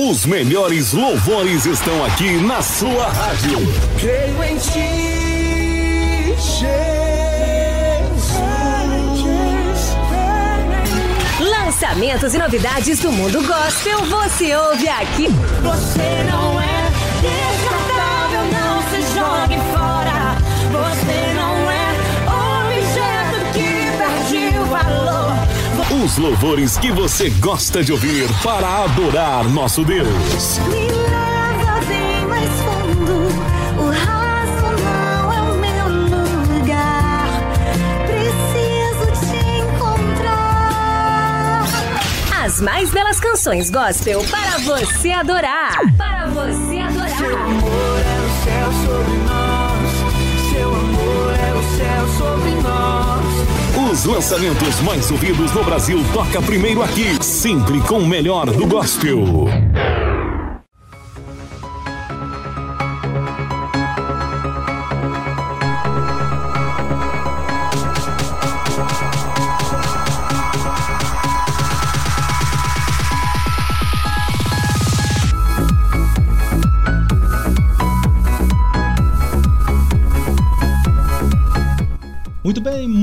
Os melhores louvores estão aqui na sua rádio. Creio em ti, Jesus. Lançamentos e novidades do mundo gospel você ouve aqui. Você não é descartável, não se jogue fora. Você não Os louvores que você gosta de ouvir para adorar nosso Deus. Me leva bem mais fundo. O raso não é o meu lugar. Preciso te encontrar. As mais belas canções gospel para você adorar. Para você Seu adorar. amor é o céu sobre nós. Os lançamentos mais ouvidos no Brasil toca primeiro aqui, sempre com o melhor do gospel.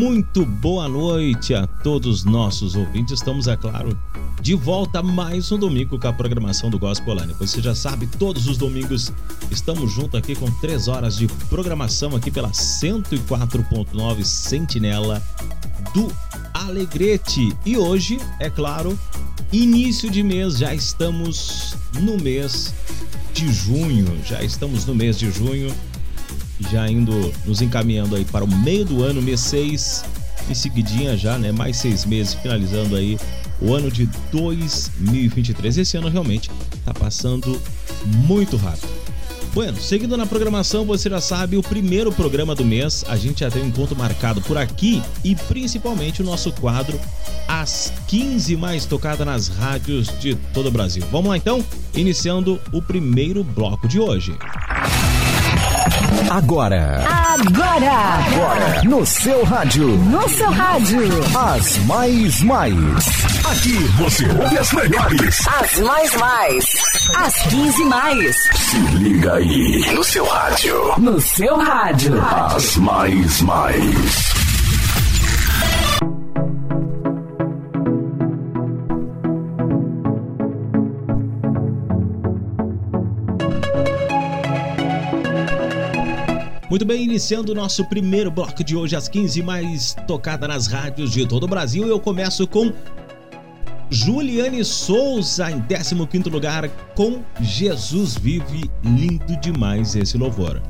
Muito boa noite a todos os nossos ouvintes. Estamos, é claro, de volta mais um domingo com a programação do Gospel Online. Você já sabe, todos os domingos estamos juntos aqui com três horas de programação aqui pela 104.9 Sentinela do Alegrete. E hoje, é claro, início de mês, já estamos no mês de junho. Já estamos no mês de junho já indo nos encaminhando aí para o meio do ano, mês 6, em seguidinha já, né? Mais seis meses, finalizando aí o ano de 2023. Esse ano realmente tá passando muito rápido. Bueno, seguindo na programação, você já sabe, o primeiro programa do mês, a gente já tem um encontro marcado por aqui e principalmente o nosso quadro As 15 mais tocadas nas rádios de todo o Brasil. Vamos lá então, iniciando o primeiro bloco de hoje. Agora, Agora, agora, no seu rádio, no seu rádio, as mais mais. Aqui você ouve as melhores. as mais mais, as 15 mais, Se liga aí no seu rádio. no seu rádio. As mais mais. Muito bem, iniciando o nosso primeiro bloco de hoje, às 15 mais tocada nas rádios de todo o Brasil. Eu começo com Juliane Souza em 15º lugar com Jesus Vive. Lindo demais esse louvor.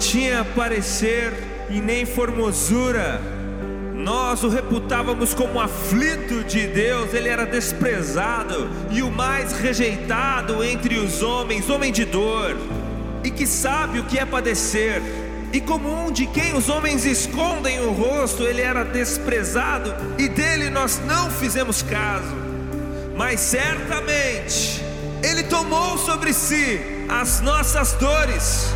Tinha parecer e nem formosura. Nós o reputávamos como aflito de Deus, ele era desprezado e o mais rejeitado entre os homens, homem de dor, e que sabe o que é padecer. E como um de quem os homens escondem o rosto, ele era desprezado e dele nós não fizemos caso. Mas certamente ele tomou sobre si as nossas dores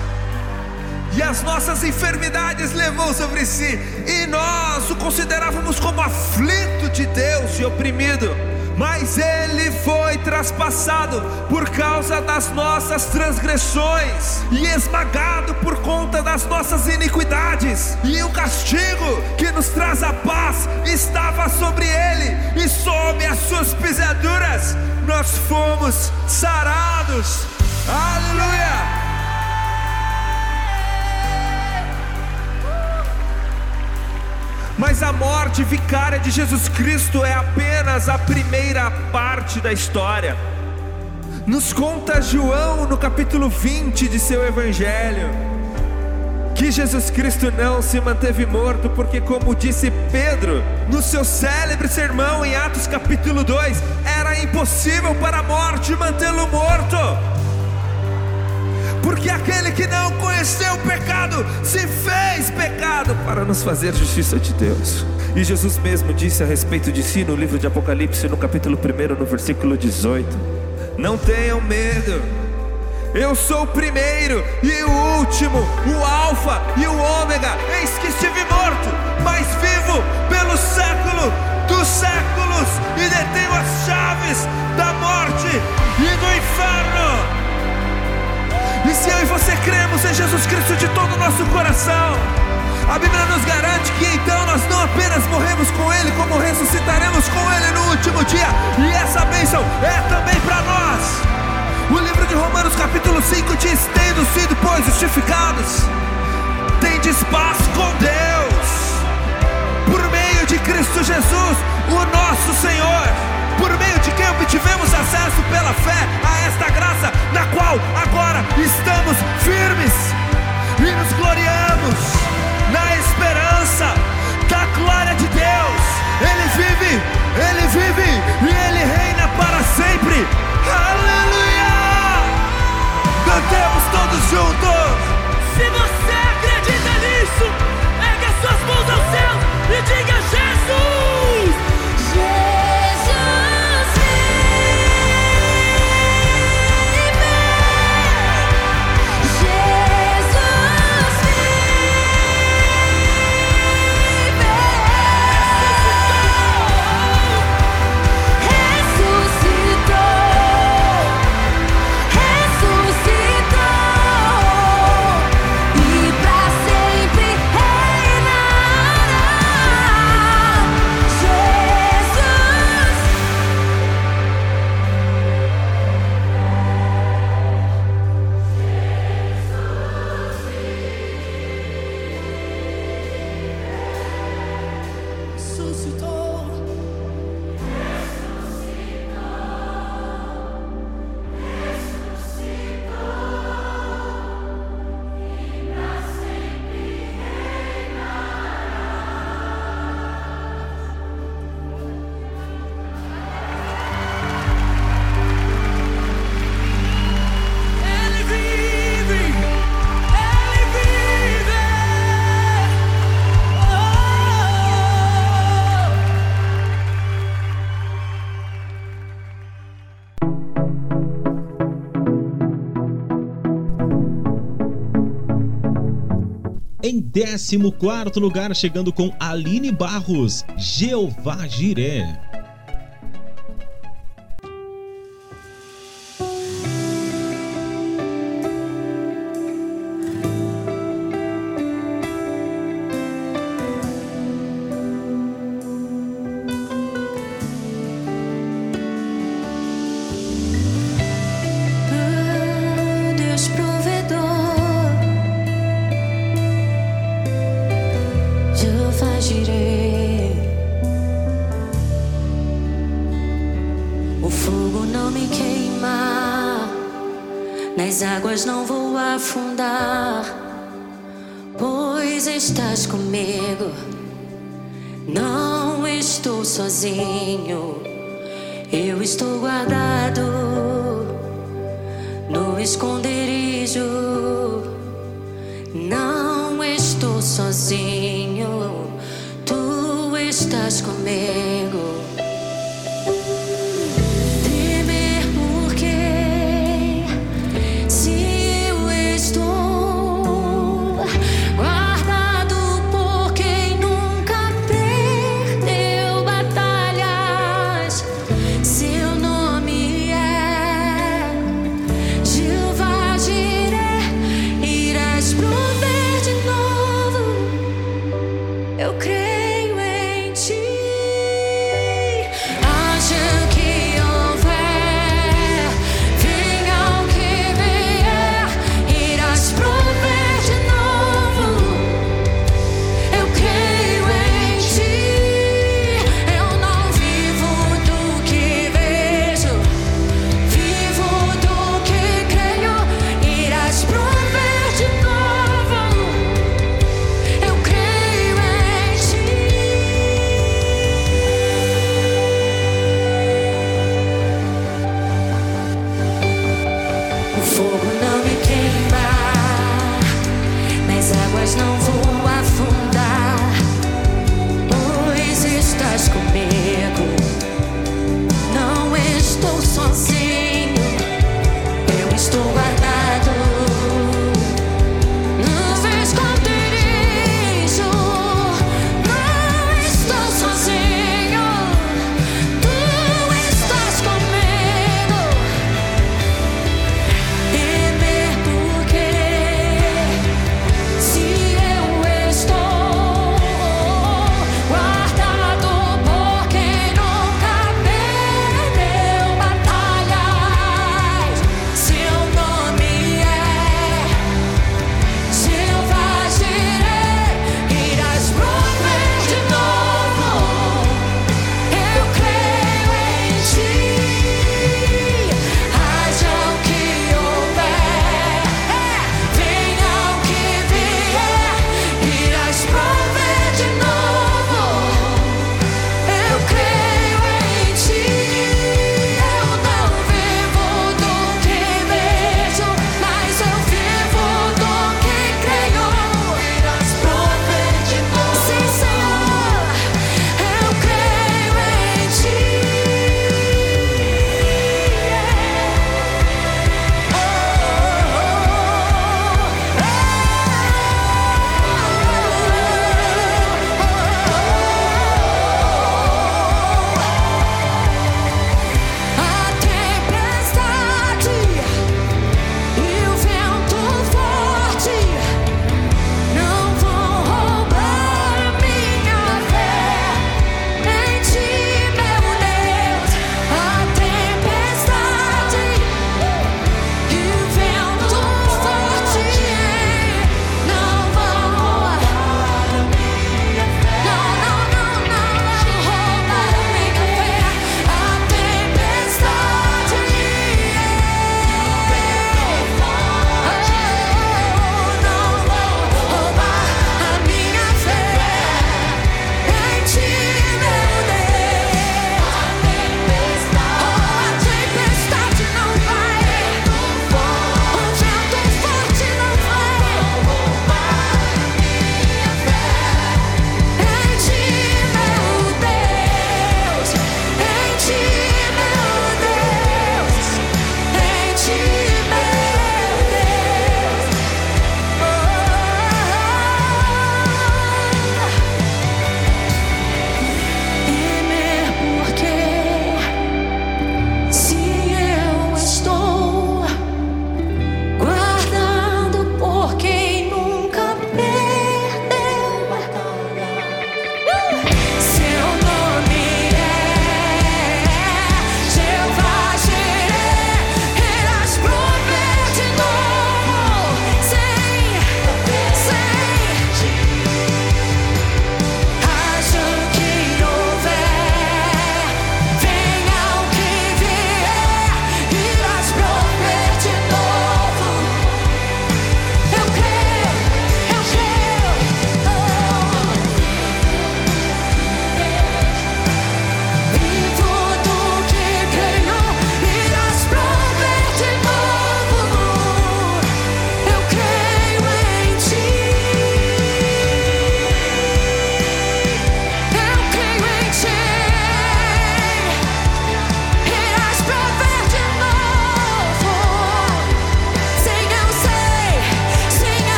e as nossas enfermidades levou sobre si, e nós o considerávamos como aflito de Deus e oprimido. Mas ele foi traspassado por causa das nossas transgressões e esmagado por conta das nossas iniquidades. E o castigo que nos traz a paz estava sobre ele, e sob as suas pisaduras nós fomos sarados. Mas a morte vicária de Jesus Cristo é apenas a primeira parte da história. Nos conta João no capítulo 20 de seu evangelho que Jesus Cristo não se manteve morto, porque, como disse Pedro no seu célebre sermão em Atos capítulo 2, era impossível para a morte mantê-lo morto. Porque aquele que não conheceu o pecado se fez pecado para nos fazer justiça de Deus. E Jesus mesmo disse a respeito de si no livro de Apocalipse, no capítulo 1, no versículo 18: Não tenham medo. Eu sou o primeiro e o último, o Alfa e o Ômega. Eis que estive morto, mas vivo pelo século dos séculos e detenho as chaves da morte e do inferno. E se eu e você cremos em Jesus Cristo de todo o nosso coração, a Bíblia nos garante que então nós não apenas morremos com Ele, como ressuscitaremos com Ele no último dia, e essa bênção é também para nós. O livro de Romanos, capítulo 5 diz: Tendo sido, pois, justificados, tendes paz com Deus, por meio de Cristo Jesus, o nosso Senhor por meio de quem obtivemos acesso pela fé a esta graça, na qual agora estamos firmes e nos gloriamos na esperança da glória de Deus. Ele vive, ele vive e ele reina para sempre. Aleluia! Cantemos todos juntos. Se você acredita nisso, ergue as suas mãos aos céus e diga Jesus! 14 lugar, chegando com Aline Barros, Jeová Jiré.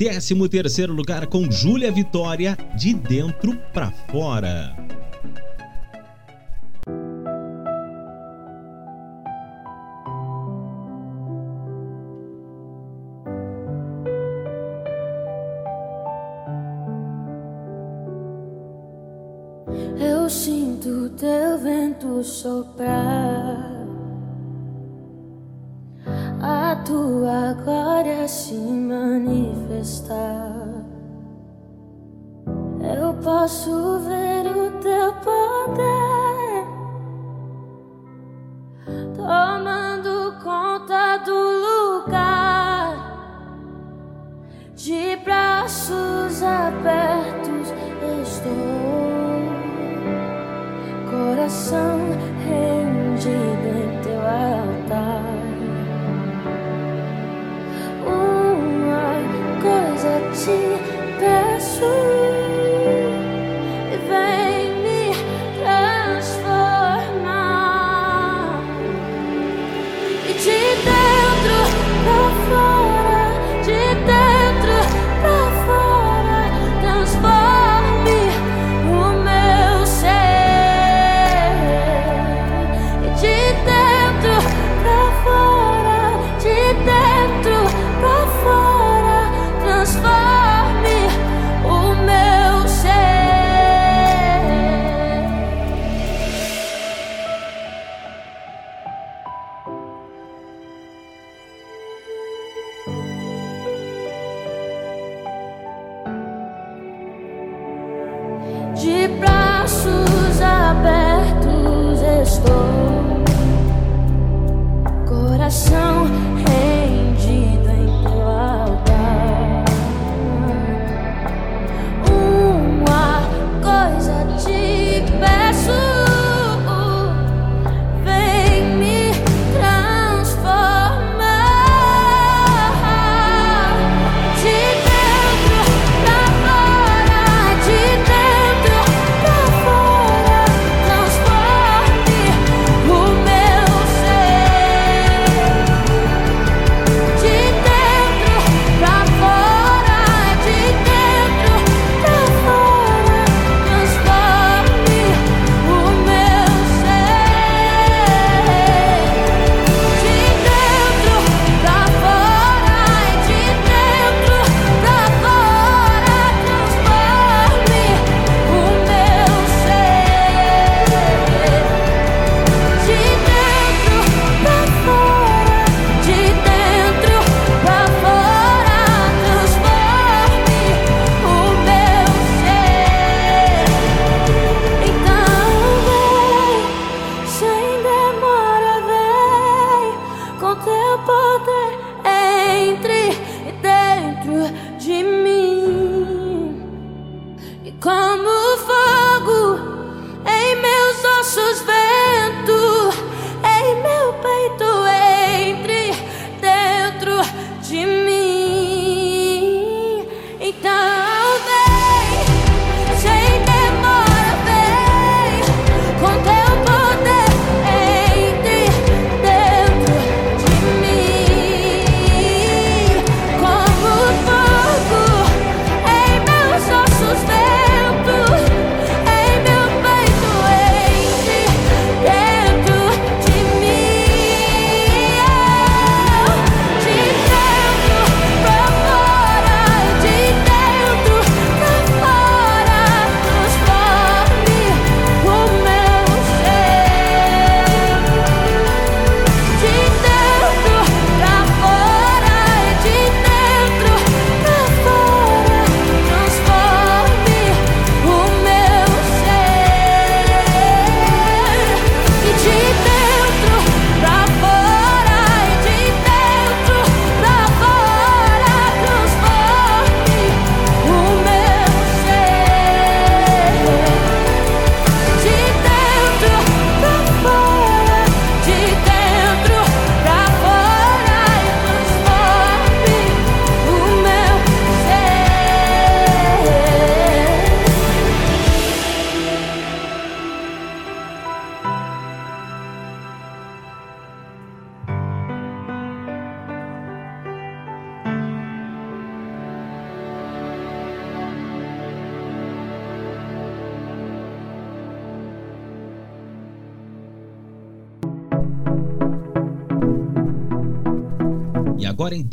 13º lugar com Júlia Vitória, De Dentro para Fora.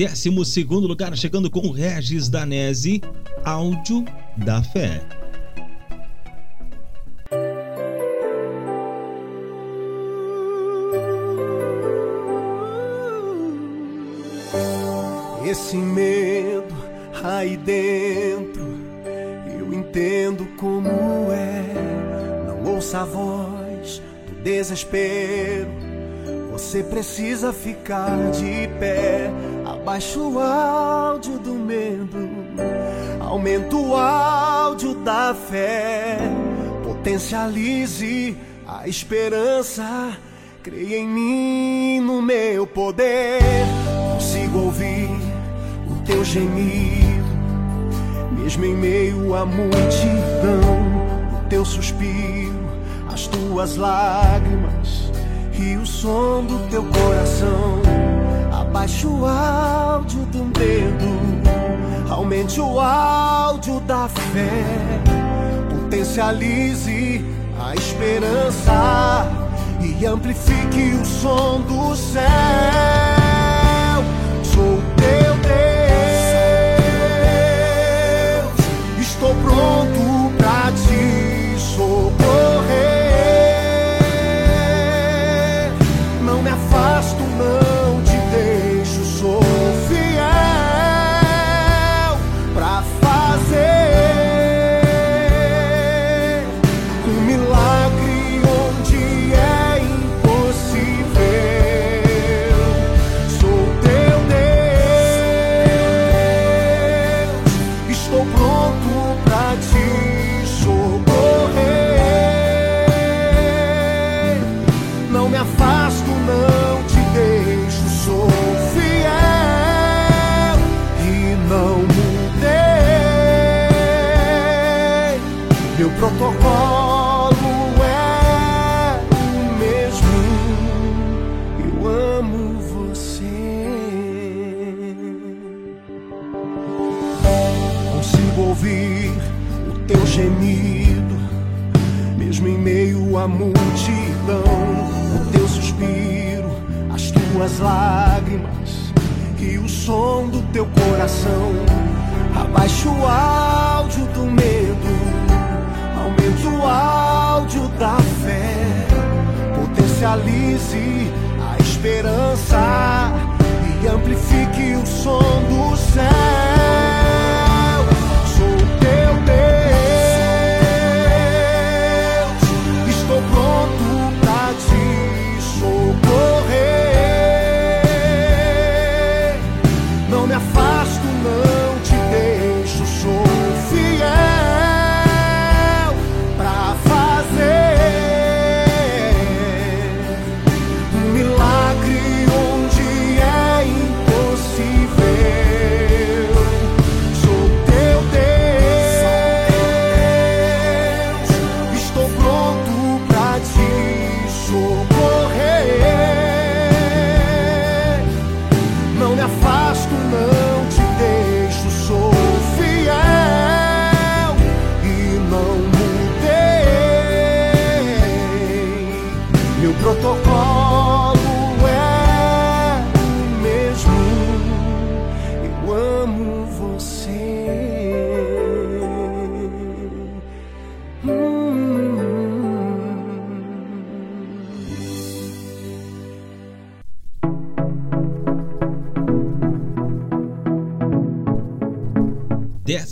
12 lugar, chegando com Regis Danese, Áudio da Fé. Esse medo aí dentro, eu entendo como é. Não ouça a voz do desespero. Você precisa ficar de pé. Abaixa o áudio do medo, aumenta o áudio da fé. Potencialize a esperança. Creia em mim, no meu poder. Consigo ouvir o teu gemido, mesmo em meio à multidão. O teu suspiro, as tuas lágrimas e o som do teu coração. Abaixe o áudio do medo, aumente o áudio da fé, potencialize a esperança e amplifique o som do céu. Sou teu Deus, estou pronto potencialize a esperança e amplifique o som do céu.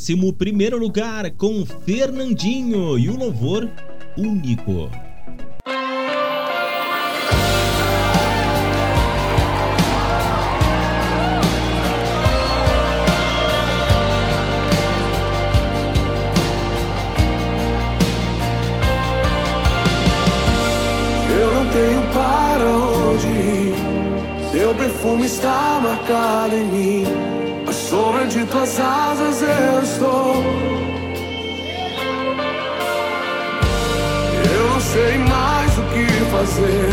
11 lugar com Fernandinho e o louvor único. perfume está marcado em mim. De tuas asas eu estou. Eu não sei mais o que fazer.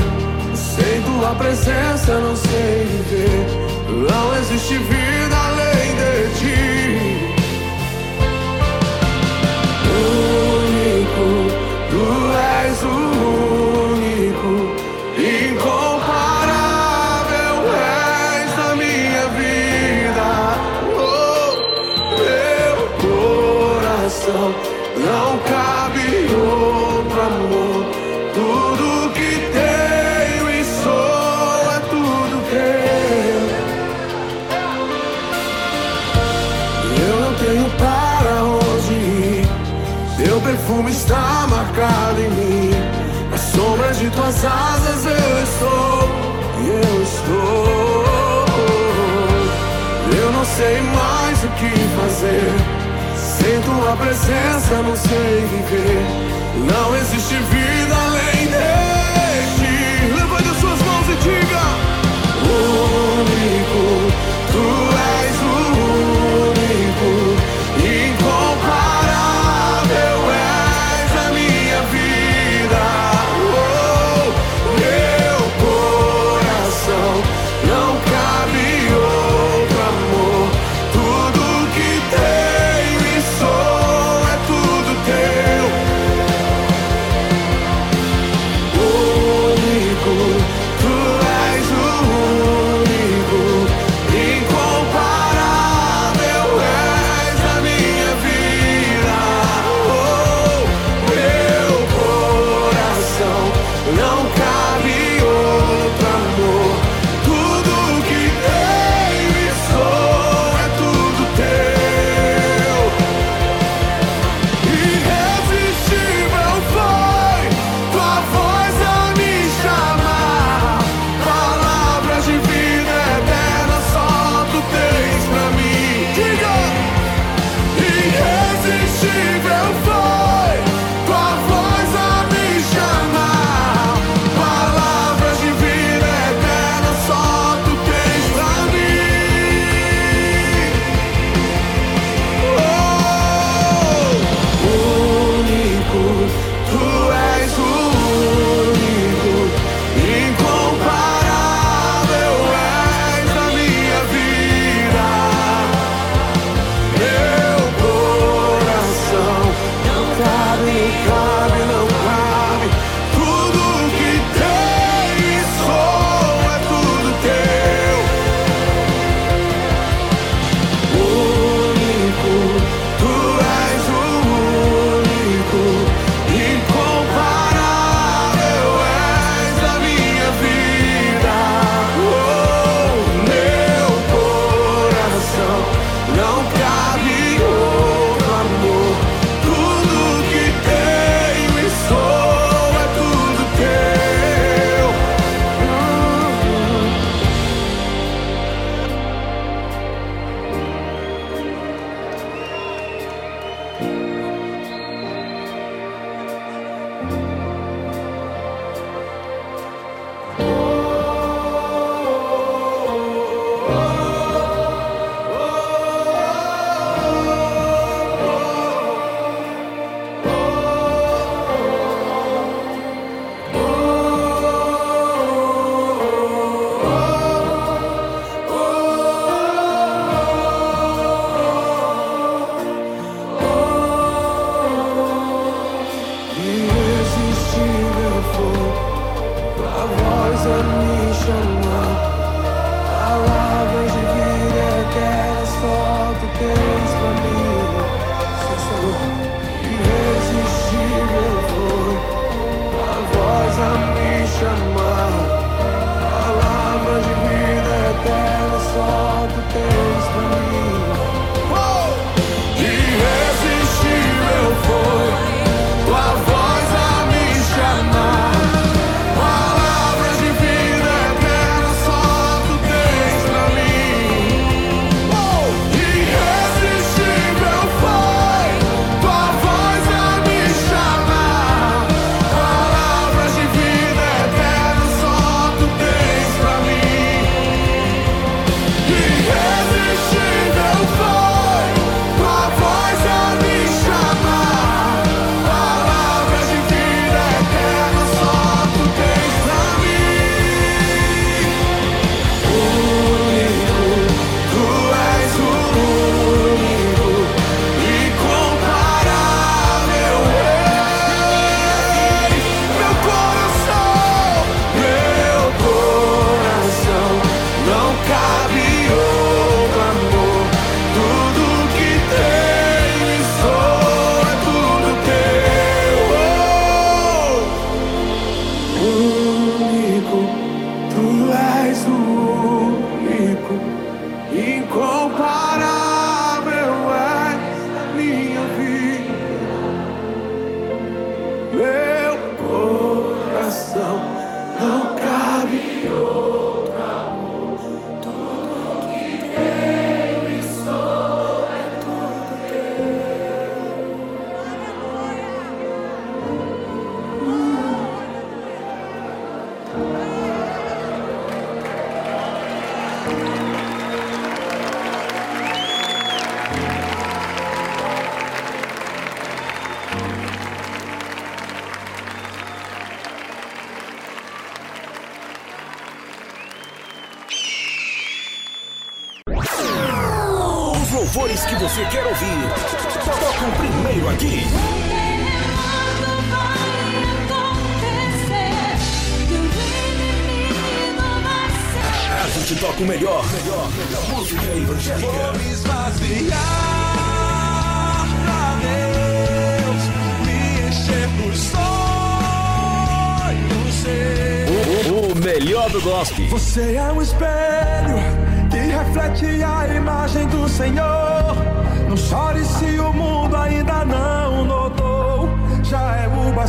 Sem tua presença não sei viver. Não existe vida asas eu estou, eu estou. Eu não sei mais o que fazer. Sem tua presença não sei viver. Não existe.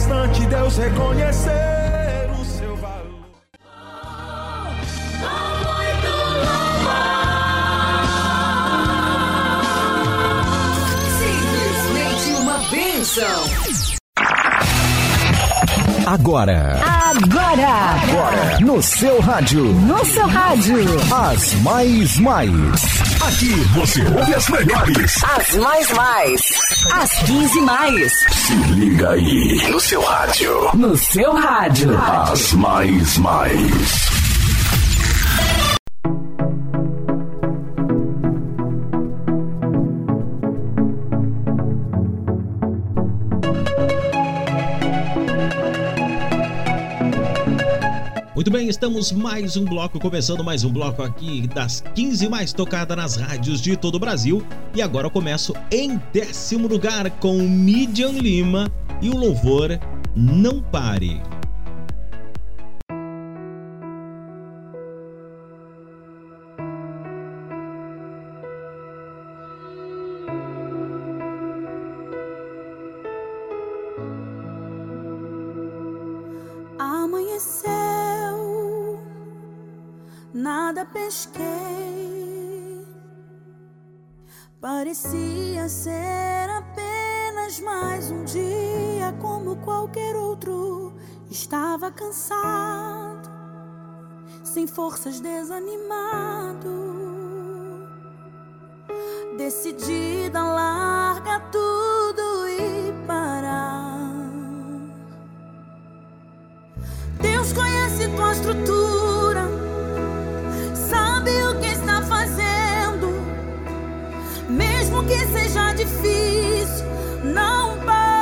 Bastante Deus reconhecer o seu valor. Simplesmente uma bênção. Agora, Agora! agora, no seu rádio, No seu rádio. as mais mais. Aqui você ouve as melhores. As mais mais. As 15 mais. Se liga aí no seu rádio. No seu rádio. As mais mais. Bem, estamos mais um bloco, começando mais um bloco aqui das 15 mais tocadas nas rádios de todo o Brasil. E agora eu começo em décimo lugar com Midian Lima e o louvor Não Pare. Nada pesquei. Parecia ser apenas mais um dia como qualquer outro. Estava cansado, sem forças, desanimado. Decidida a largar tudo e parar. Deus conhece tua estrutura, mesmo que seja difícil. Não pares,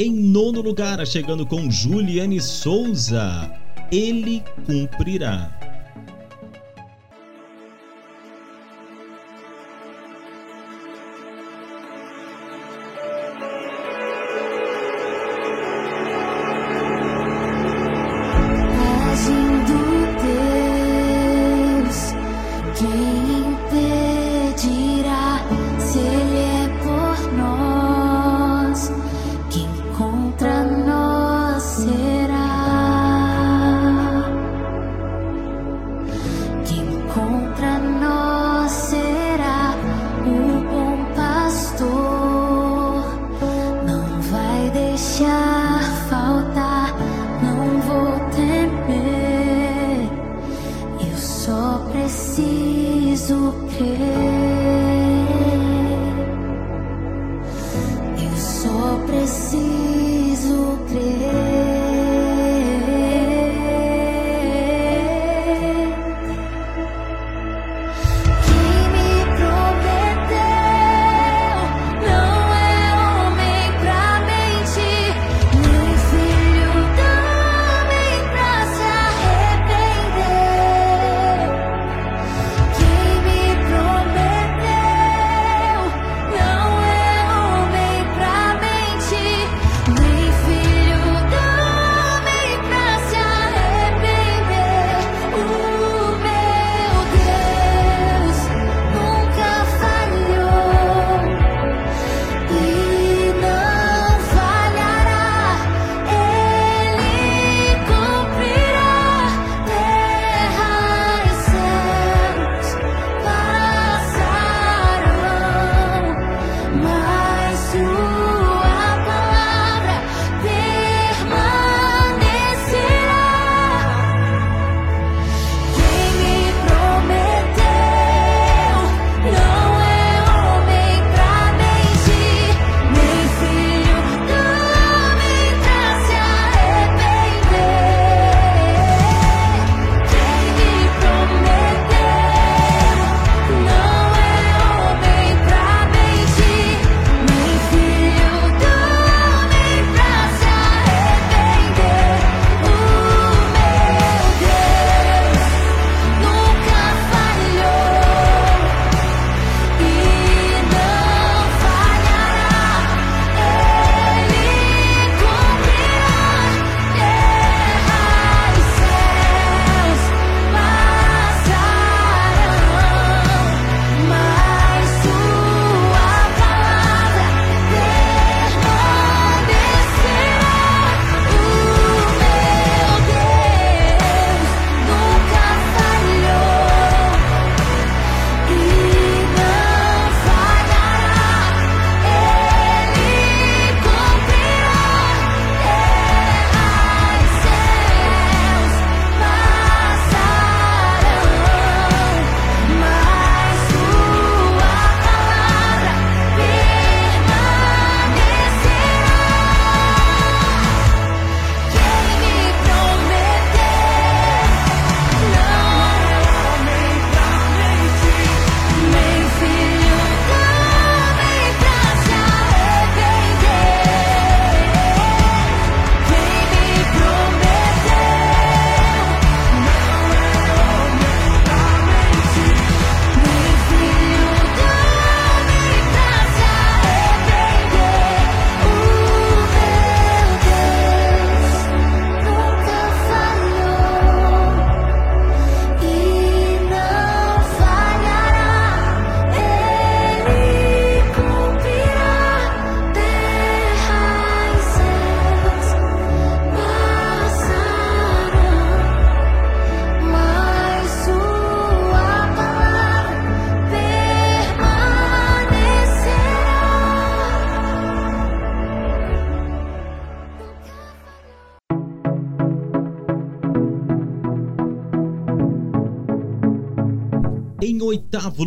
Em nono lugar, chegando com Juliane Souza, Ele Cumprirá.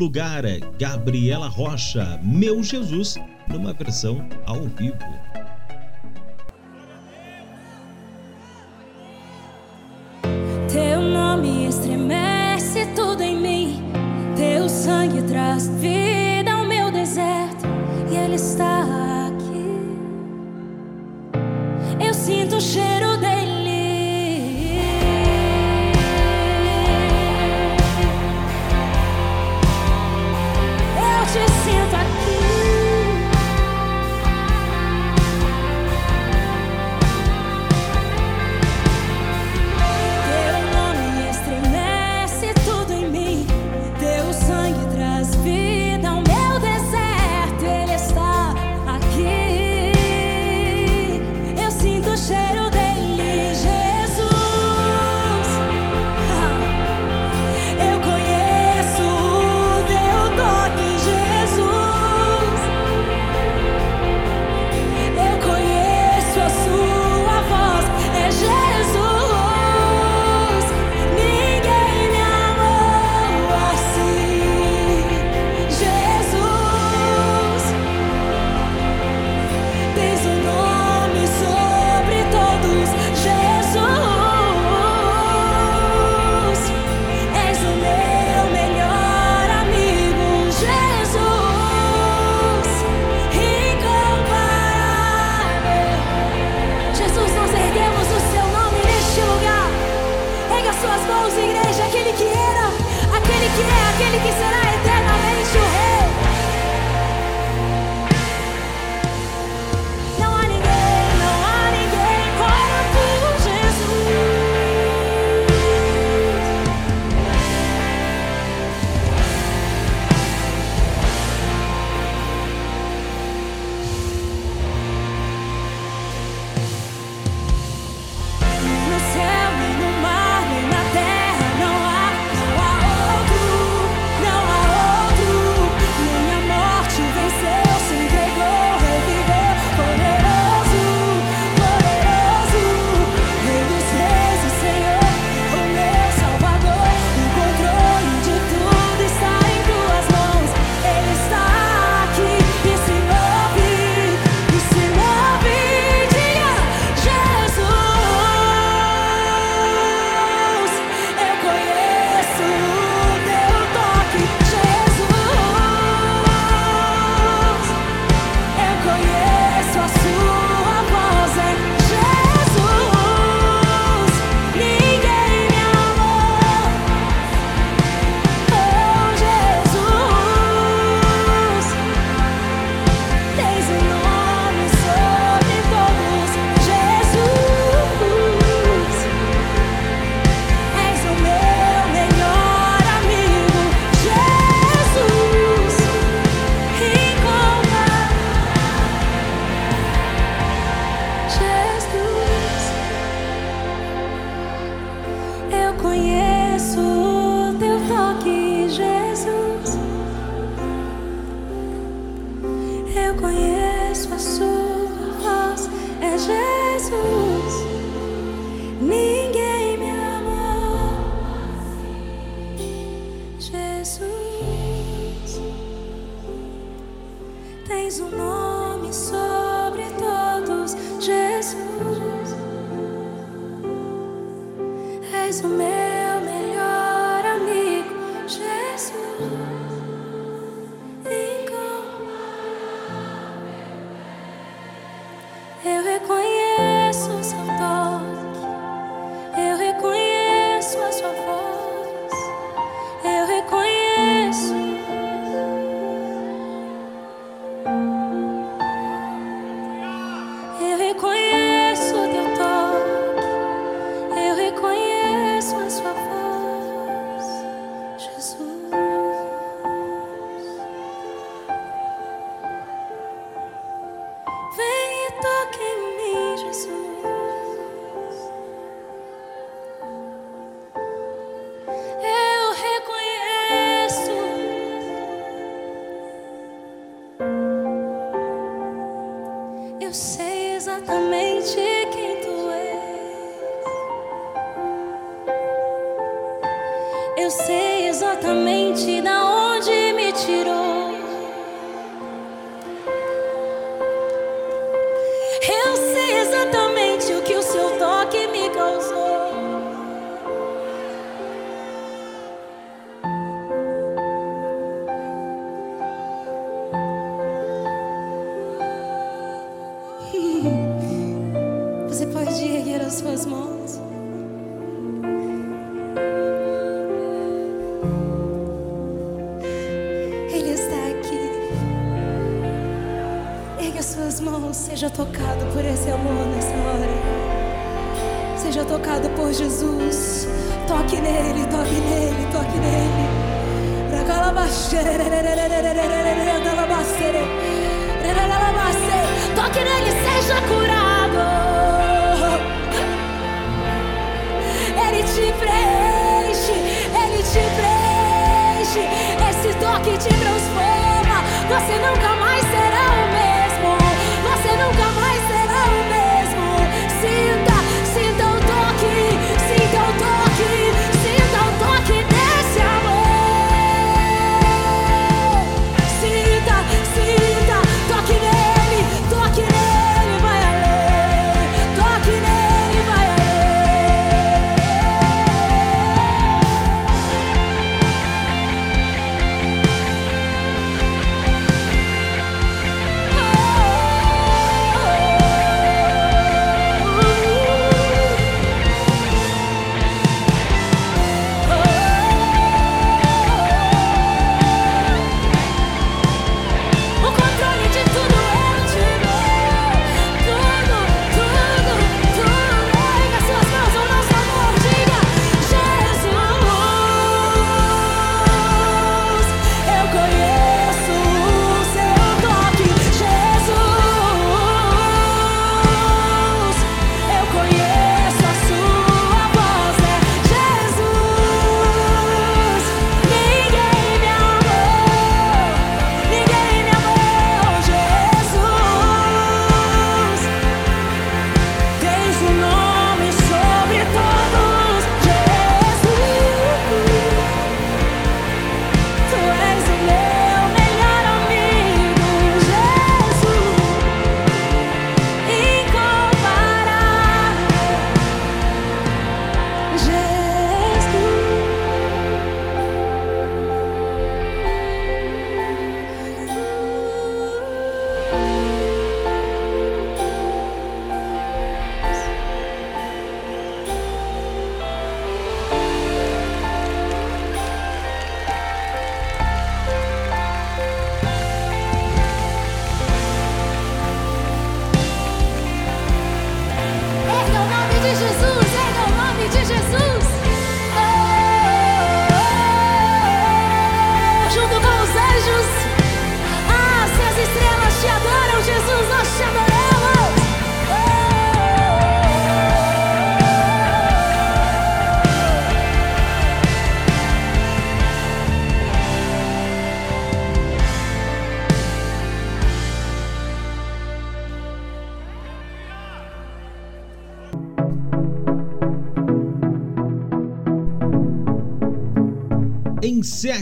lugar, é Gabriela Rocha, Meu Jesus, numa versão ao vivo.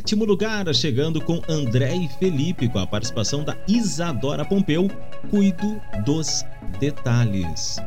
sétimo lugar, chegando com André e Felipe, com a participação da Isadora Pompeu, Cuido dos Detalhes.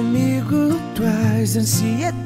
comigo tuas ansiedades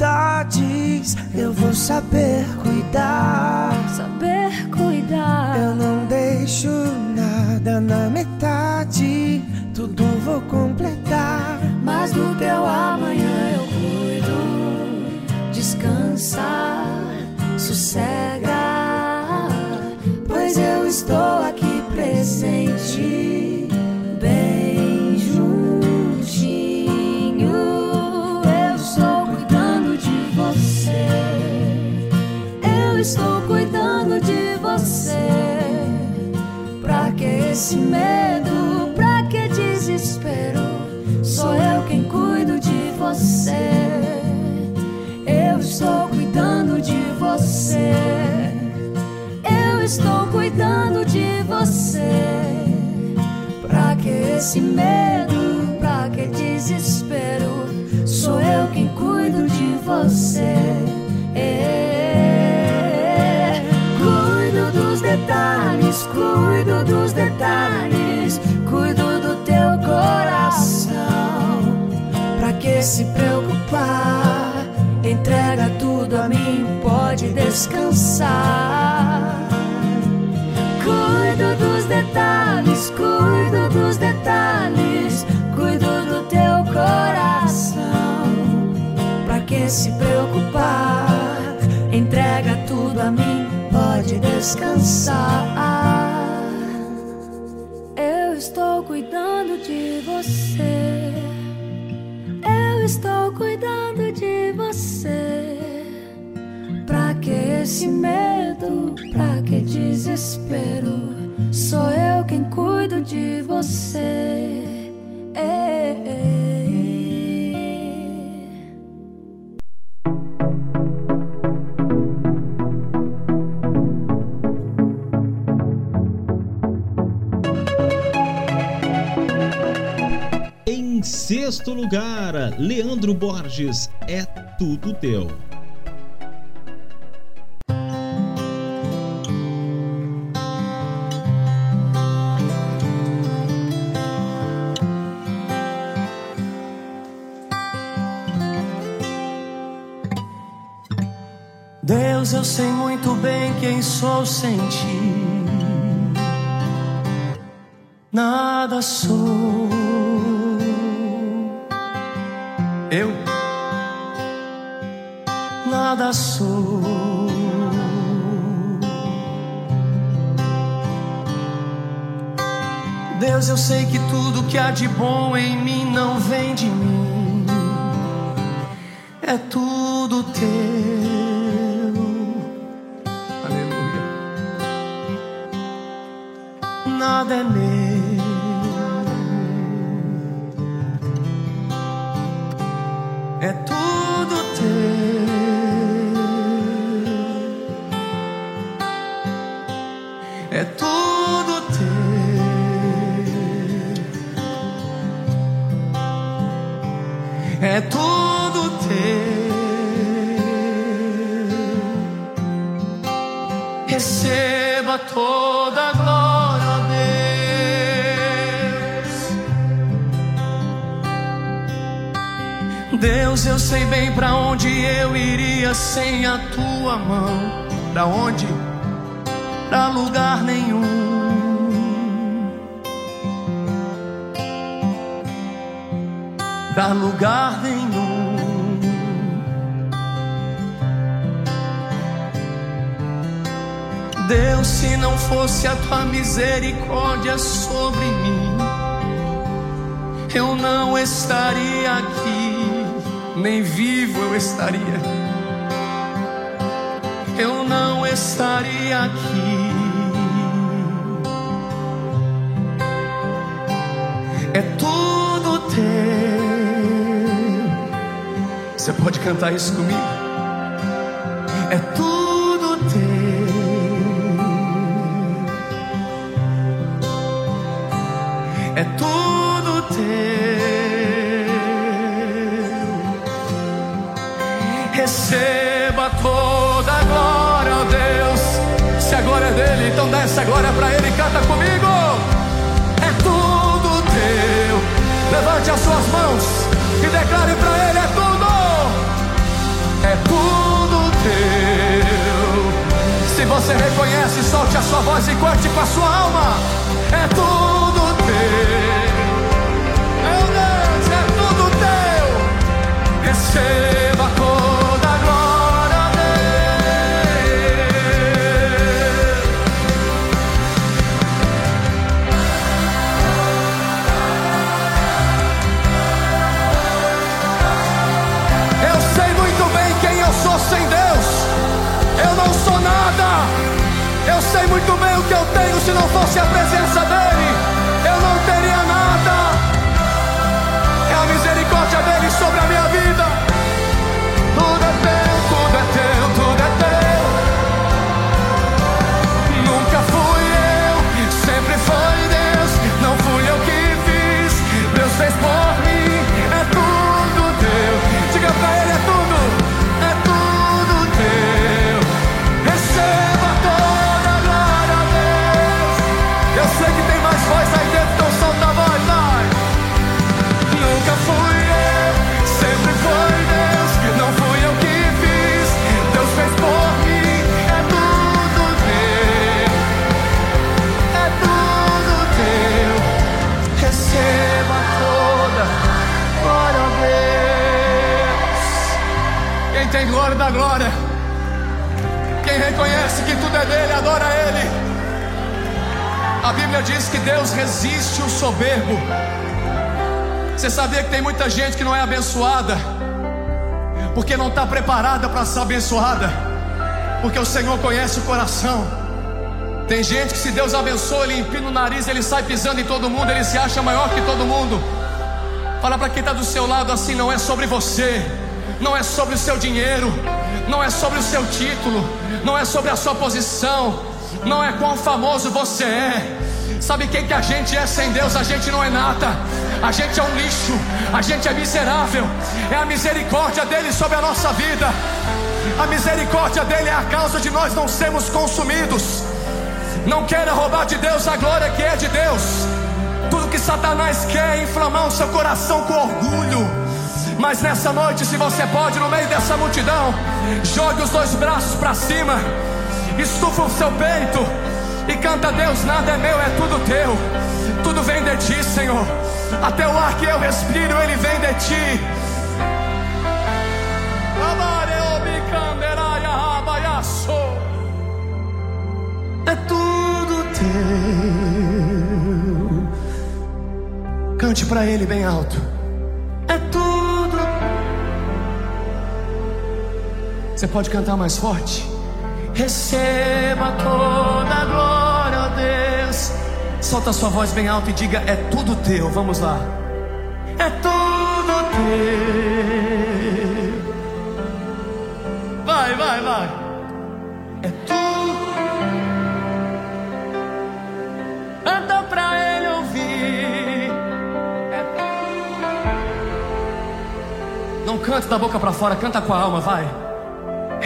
cuido de você. Em sexto lugar, Leandro Borges, é tudo teu. sou sem ti, nada sou. Eu nada sou. Deus, eu sei que tudo que há de bom em mim não vem de mim. Fosse a tua misericórdia sobre mim, eu não estaria aqui, nem vivo eu estaria. Eu não estaria aqui. É tudo teu. Você pode cantar isso comigo? Você reconhece, solte a sua voz e cante com a sua alma. É tudo teu. Meu Deus, é tudo teu. Receba se não fosse a presença dele. Tem glória da glória, quem reconhece que tudo é dele, adora ele. A Bíblia diz que Deus resiste o soberbo. Você sabia que tem muita gente que não é abençoada, porque não está preparada para ser abençoada, porque o Senhor conhece o coração. Tem gente que se Deus abençoa, ele empina o nariz, ele sai pisando em todo mundo, ele se acha maior que todo mundo. Fala para quem está do seu lado assim: não é sobre você, não é sobre o seu dinheiro, não é sobre o seu título, não é sobre a sua posição, não é quão famoso você é. Sabe quem que a gente é sem Deus? A gente não é nada. A gente é um lixo, a gente é miserável. É a misericórdia dele sobre a nossa vida. A misericórdia dele é a causa de nós não sermos consumidos. Não queira roubar de Deus a glória que é de Deus. Tudo que Satanás quer é inflamar o seu coração com orgulho. Mas nessa noite, se você pode, no meio dessa multidão, jogue os dois braços para cima, estufa o seu peito e canta: Deus, nada é meu, é tudo teu. Tudo vem de ti, Senhor. Até o ar que eu respiro, ele vem de ti. É tudo teu. Cante para ele bem alto. É tudo. Você pode cantar mais forte? Receba toda a glória, ó Deus. Solta sua voz bem alto e diga: É tudo teu. Vamos lá. É tudo teu. Vai, vai, vai. É tudo. Canta pra ele ouvir. É Não canta da boca pra fora, canta com a alma, vai.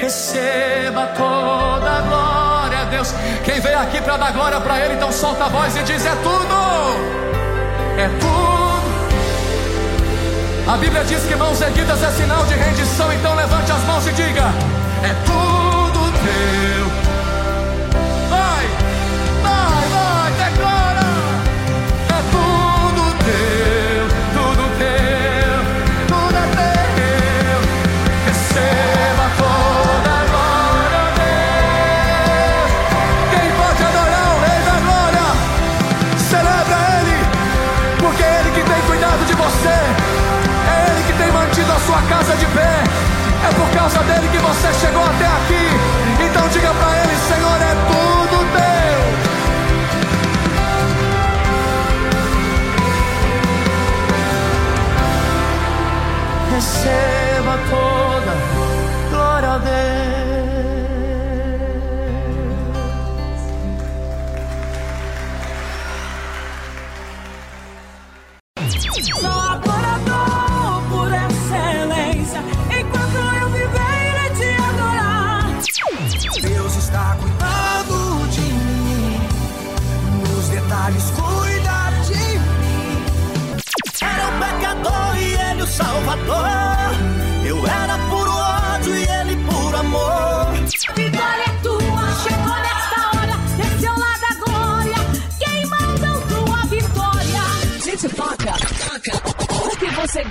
Receba toda a glória, Deus. Quem veio aqui para dar glória para Ele, então solta a voz e diz: É tudo, é tudo. A Bíblia diz que mãos erguidas é sinal de rendição, então levante as mãos e diga: É tudo de pé. É por causa dele que você chegou até aqui. Então diga pra Ele, Senhor, é tudo teu. Receba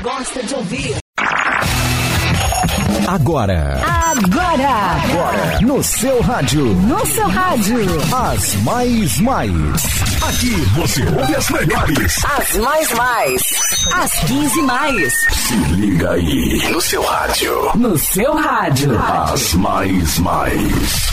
gosta de ouvir? Agora. Agora. Agora. No seu rádio. No seu rádio. As mais mais. Aqui você ouve as melhores. As mais mais. As 15 mais. Se liga aí no seu rádio. No seu rádio. As mais mais.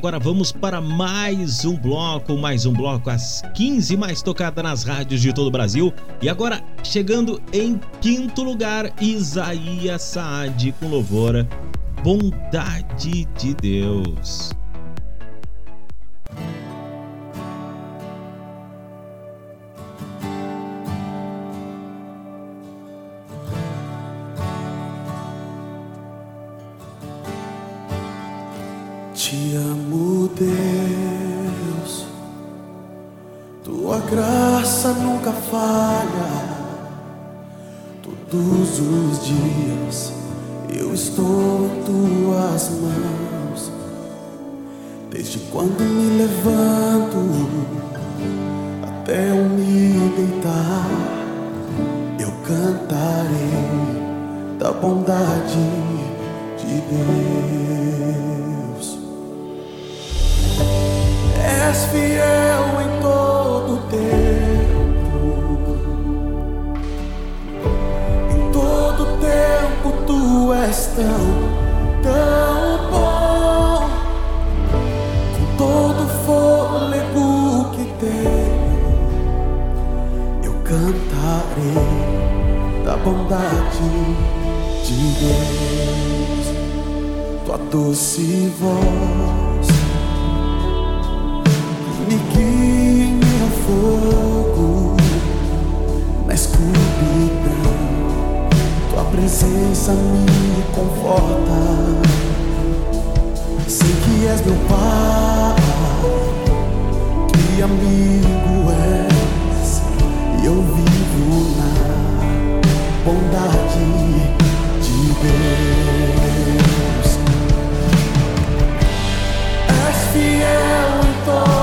Agora vamos para mais um bloco, mais um bloco, às 15 mais tocada nas rádios de todo o Brasil. E agora, chegando em quinto lugar, Isaías Saad com louvor Bondade de Deus. Deus. Tua graça nunca falha. Todos os dias eu estou em tuas mãos. Desde quando me levanto até eu me deitar, eu cantarei da bondade de Deus. És fiel em todo tempo. Em todo tempo tu és tão, tão bom. Com todo fôlego que tenho, eu cantarei da bondade de Deus. Tua doce voz me guia em meu fogo na escuridão. Tua presença me conforta. Sei que és meu pai, que amigo és, e eu vivo na bondade de Deus. És fiel em todo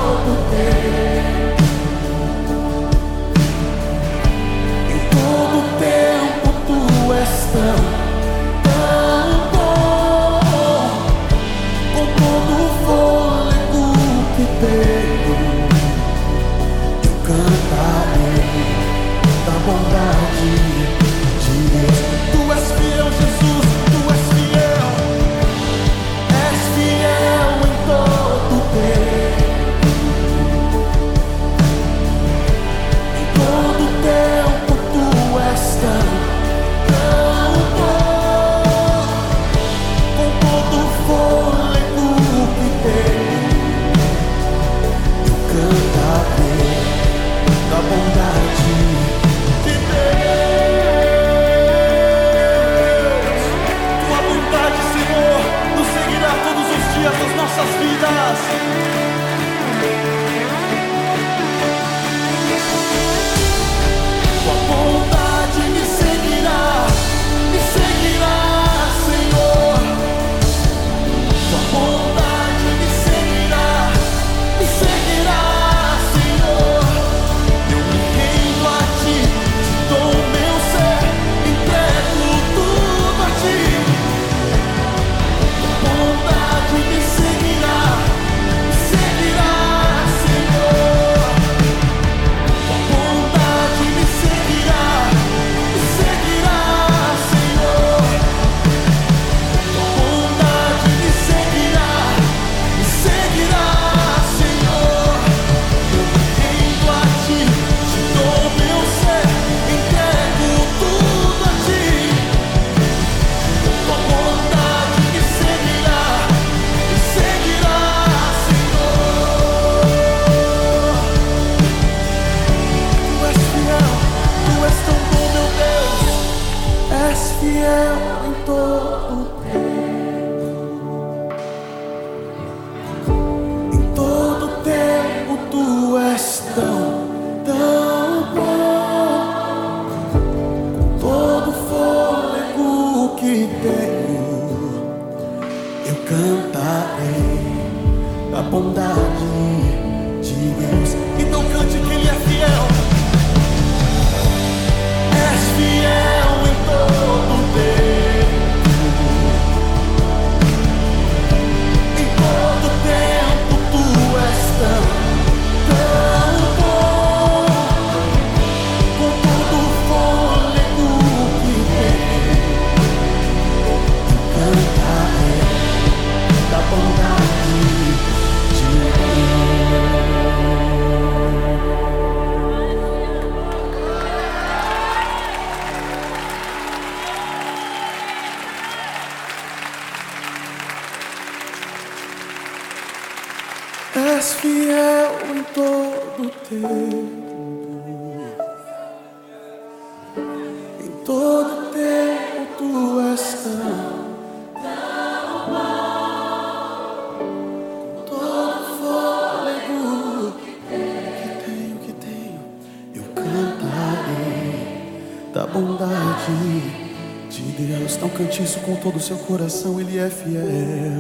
todo o seu coração, Ele é fiel.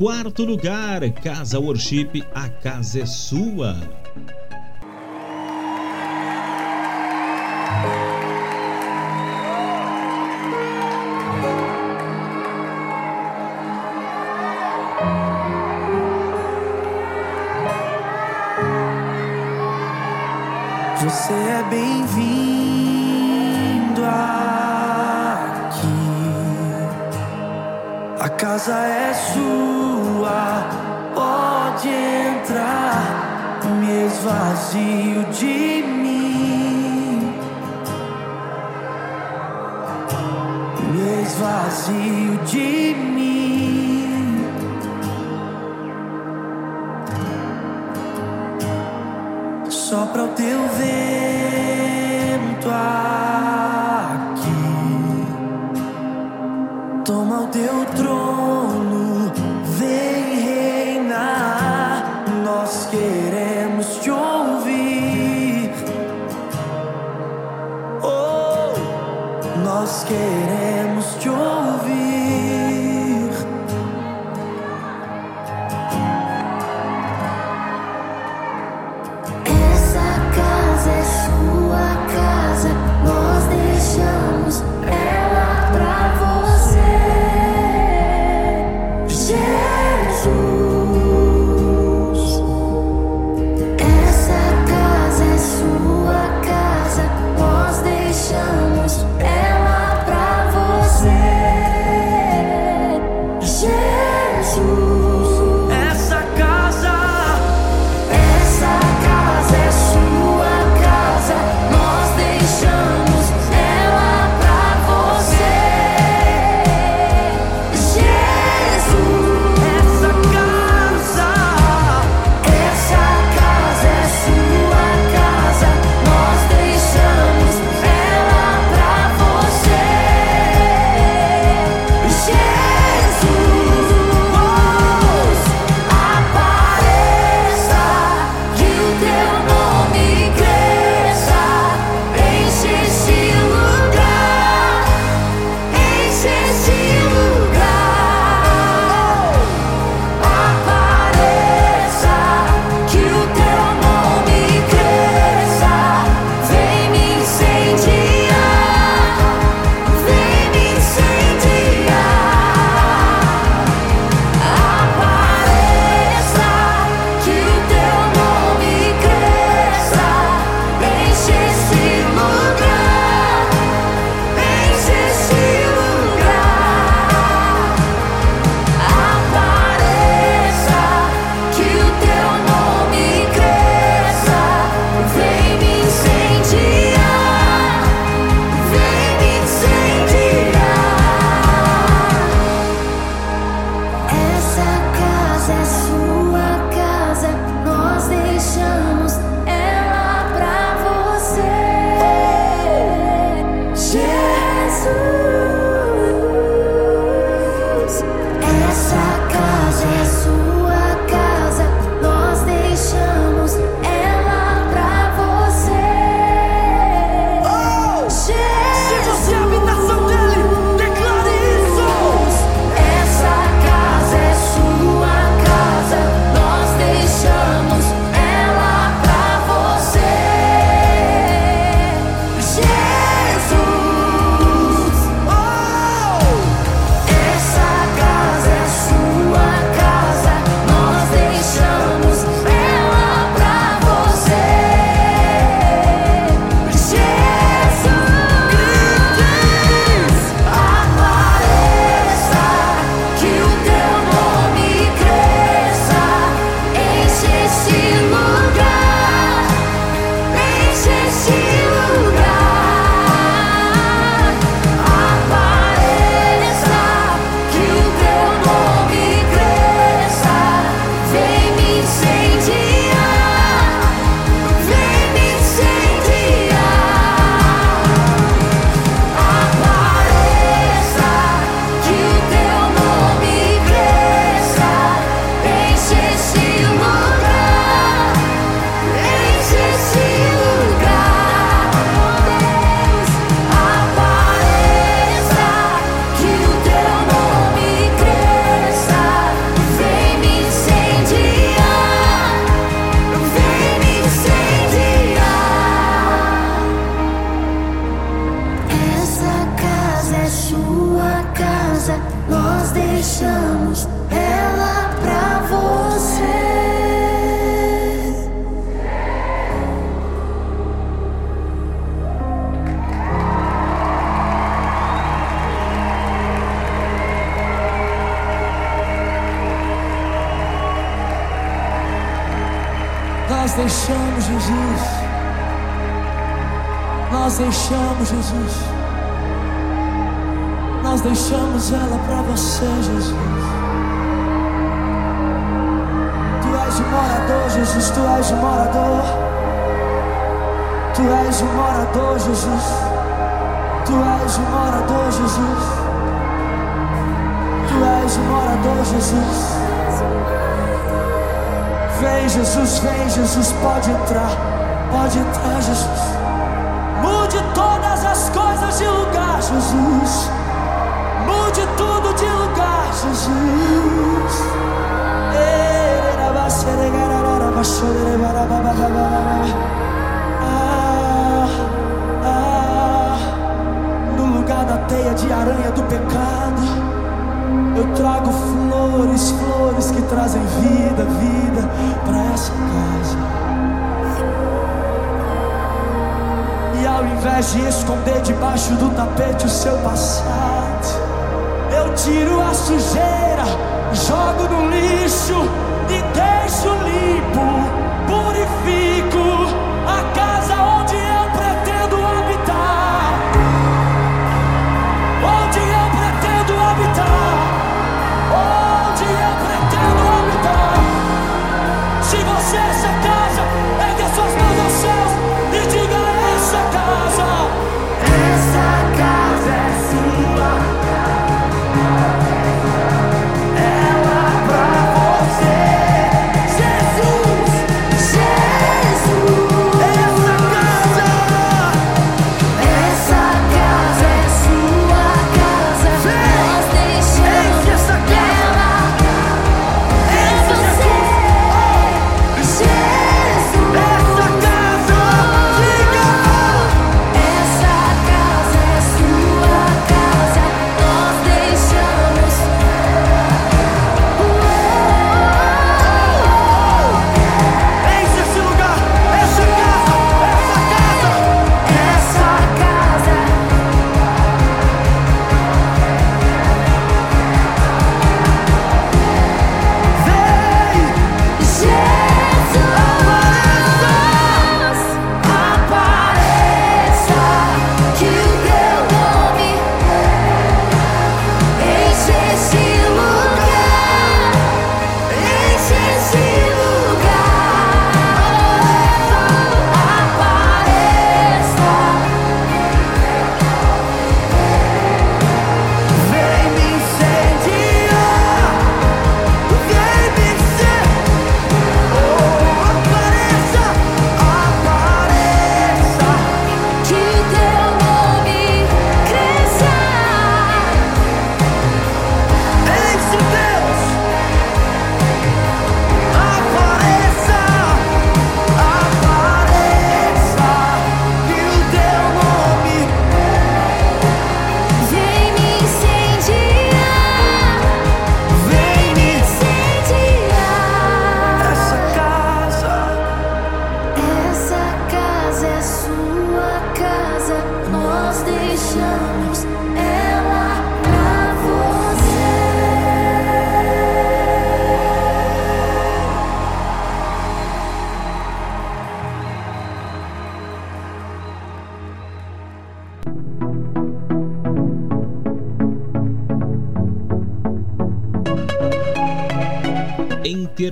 Quarto lugar, Casa Worship, a casa é sua. Você é bem-vindo aqui. A casa é sua. vazio de mim, me esvazio de mim. Só para o teu vento aqui, toma o teu trono. Yeah.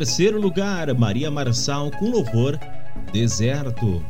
Terceiro lugar, Maria Marçal com louvor Deserto.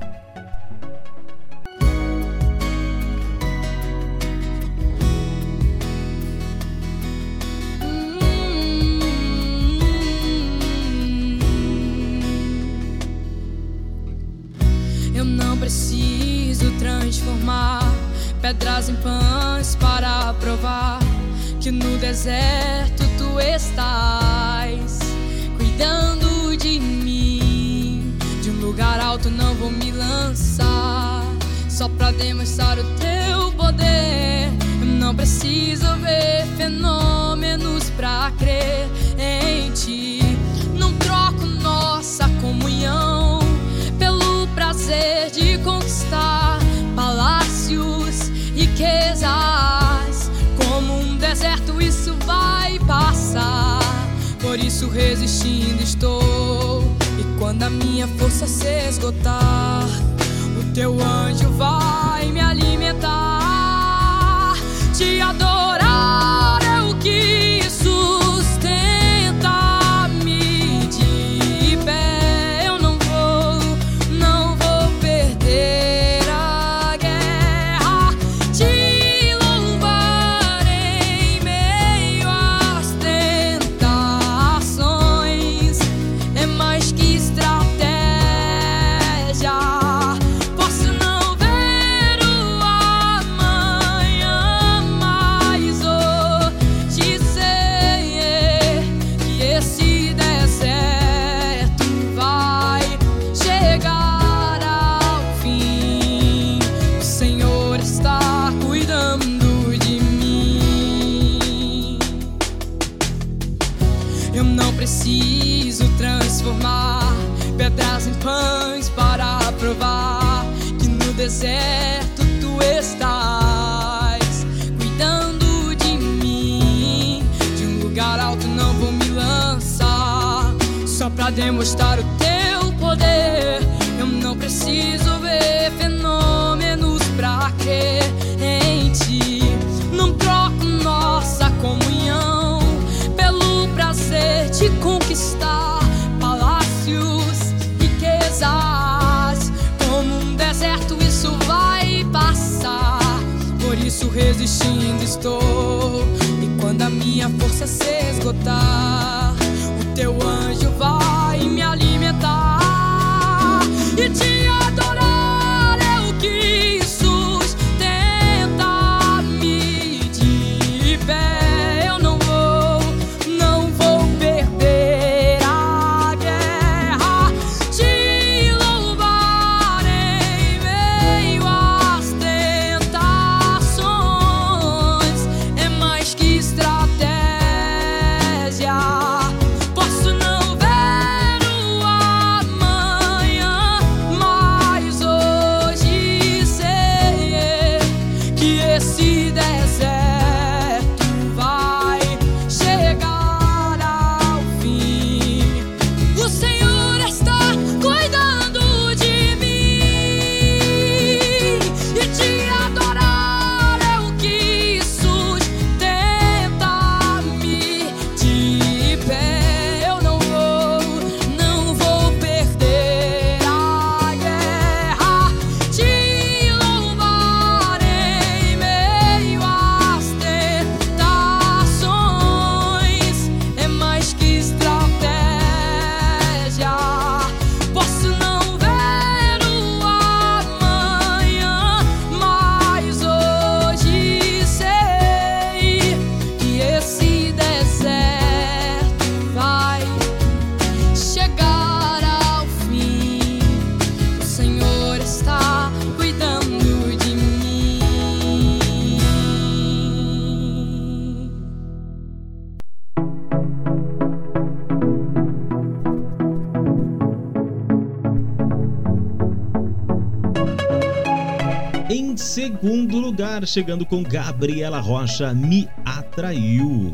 Chegando com Gabriela Rocha, Me Atraiu.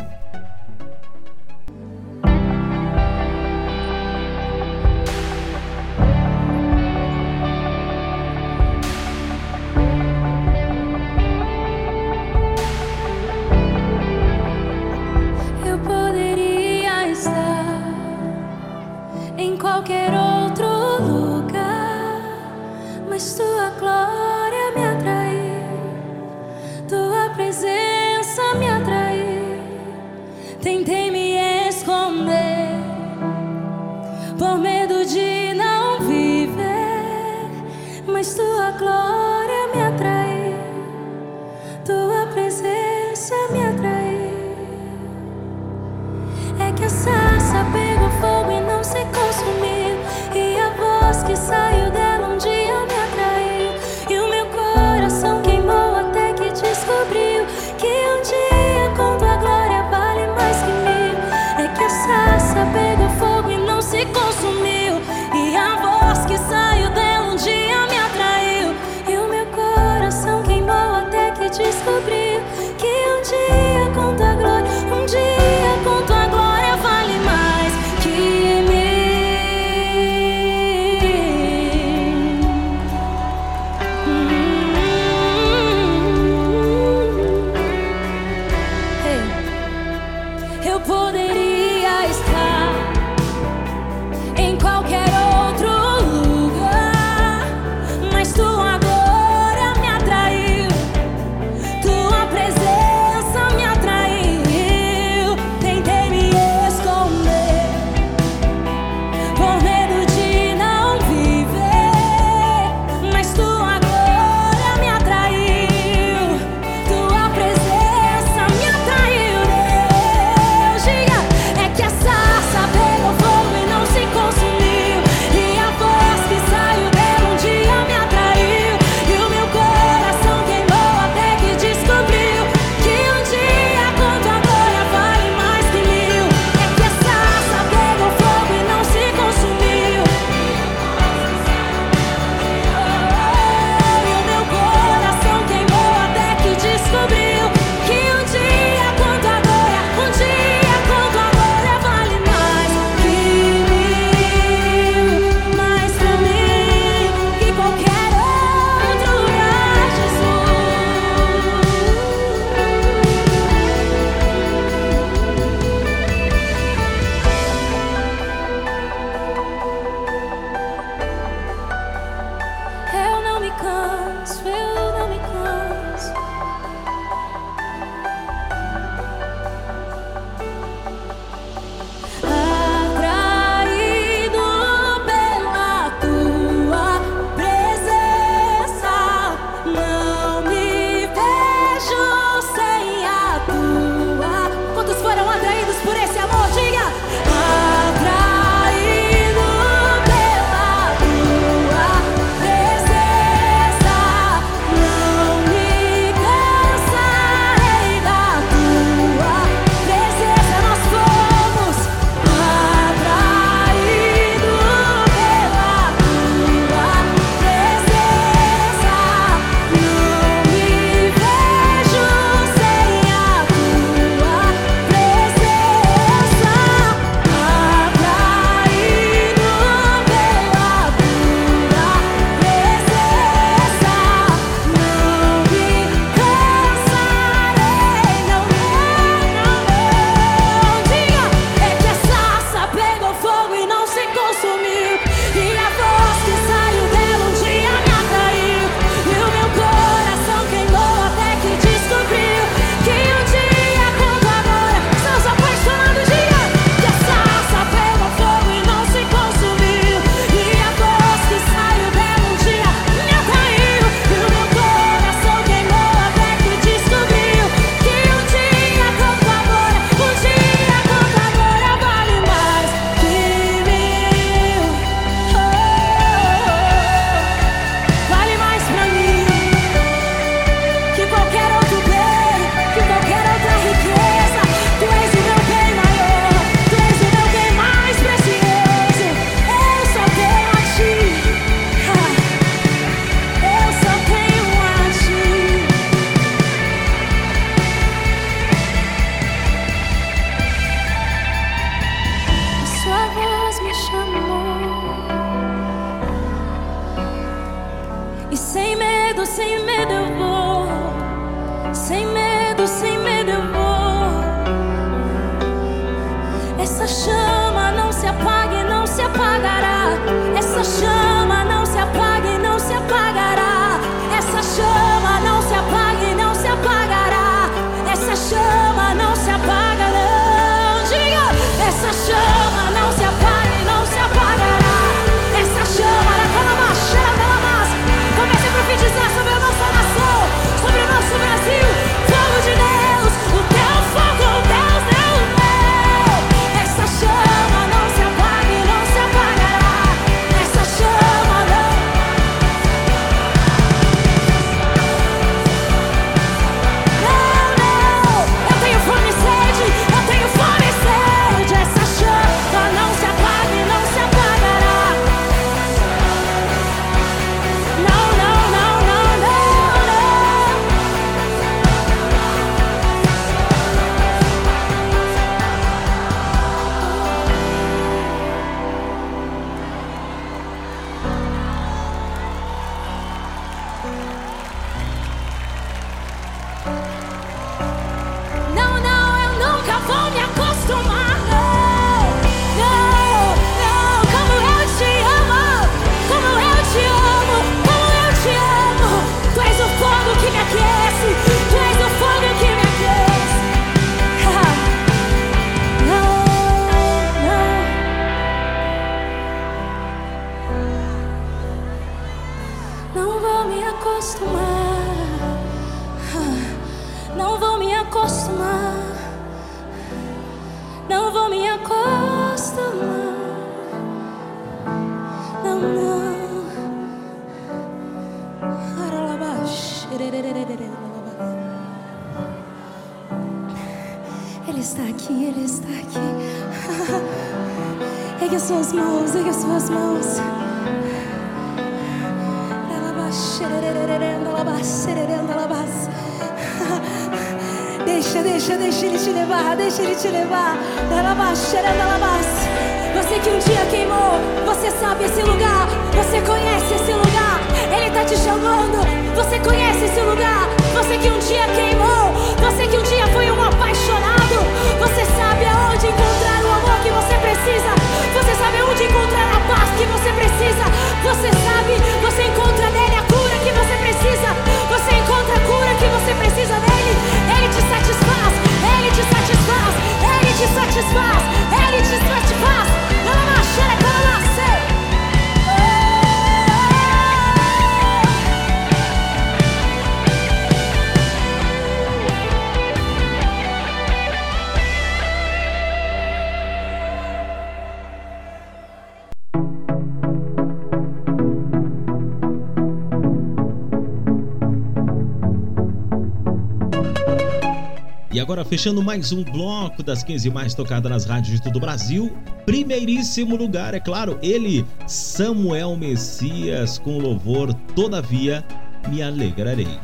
agora fechando mais um bloco das 15 mais tocadas nas rádios de todo o Brasil. Primeiríssimo lugar, é claro, ele, Samuel Messias, com louvor Todavia Me Alegrarei.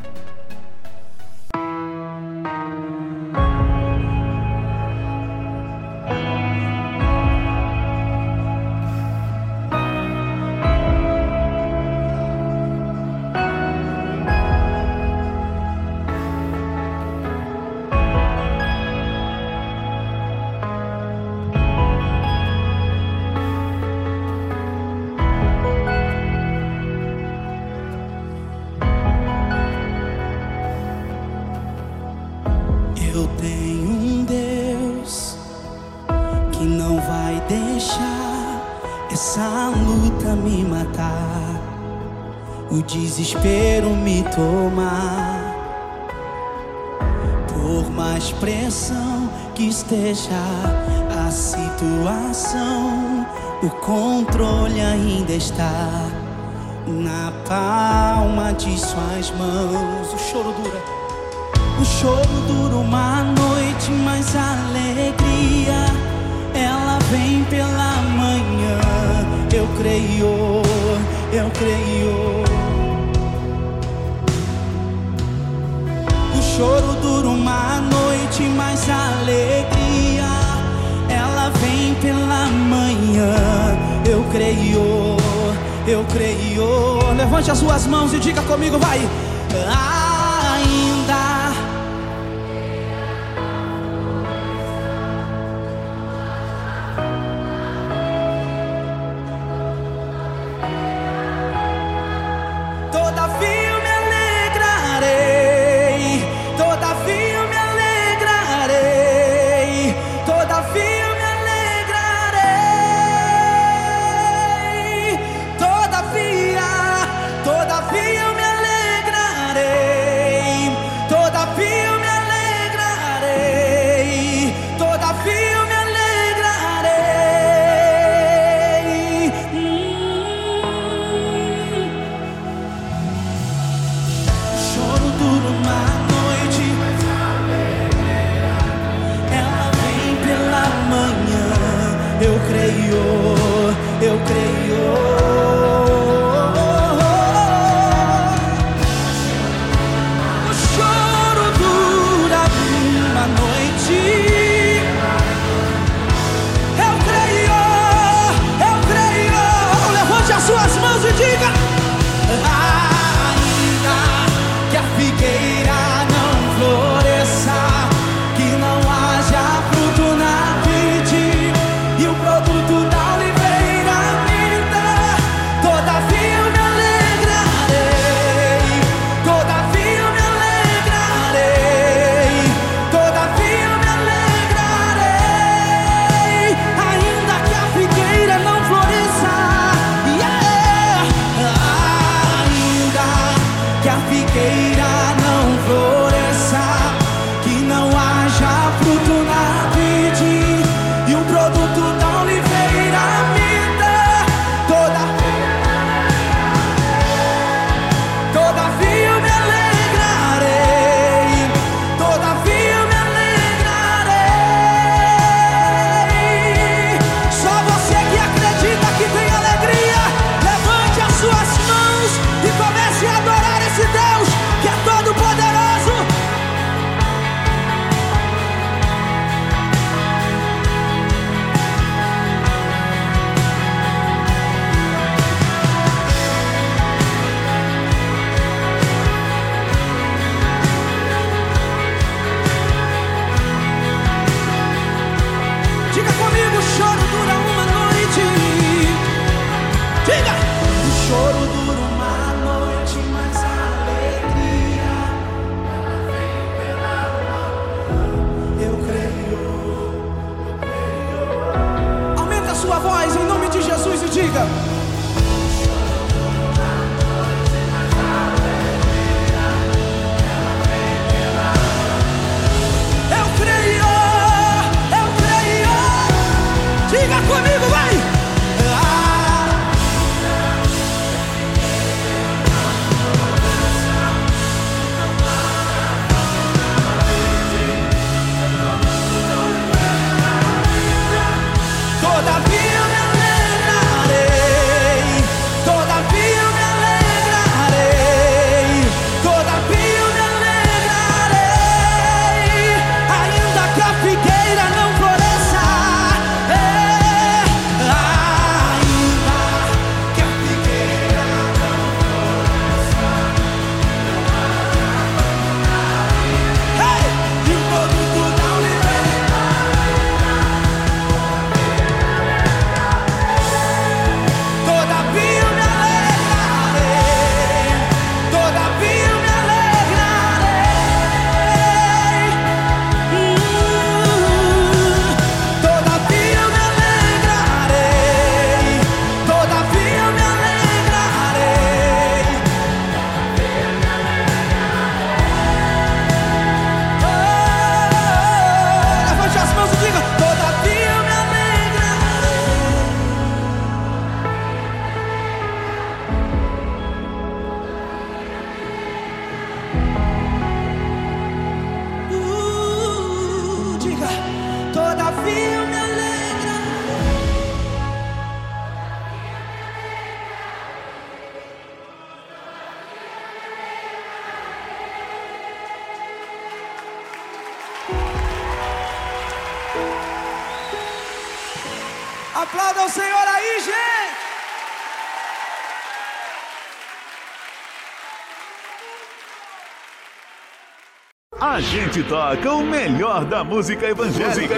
Gente toca o melhor da música evangélica.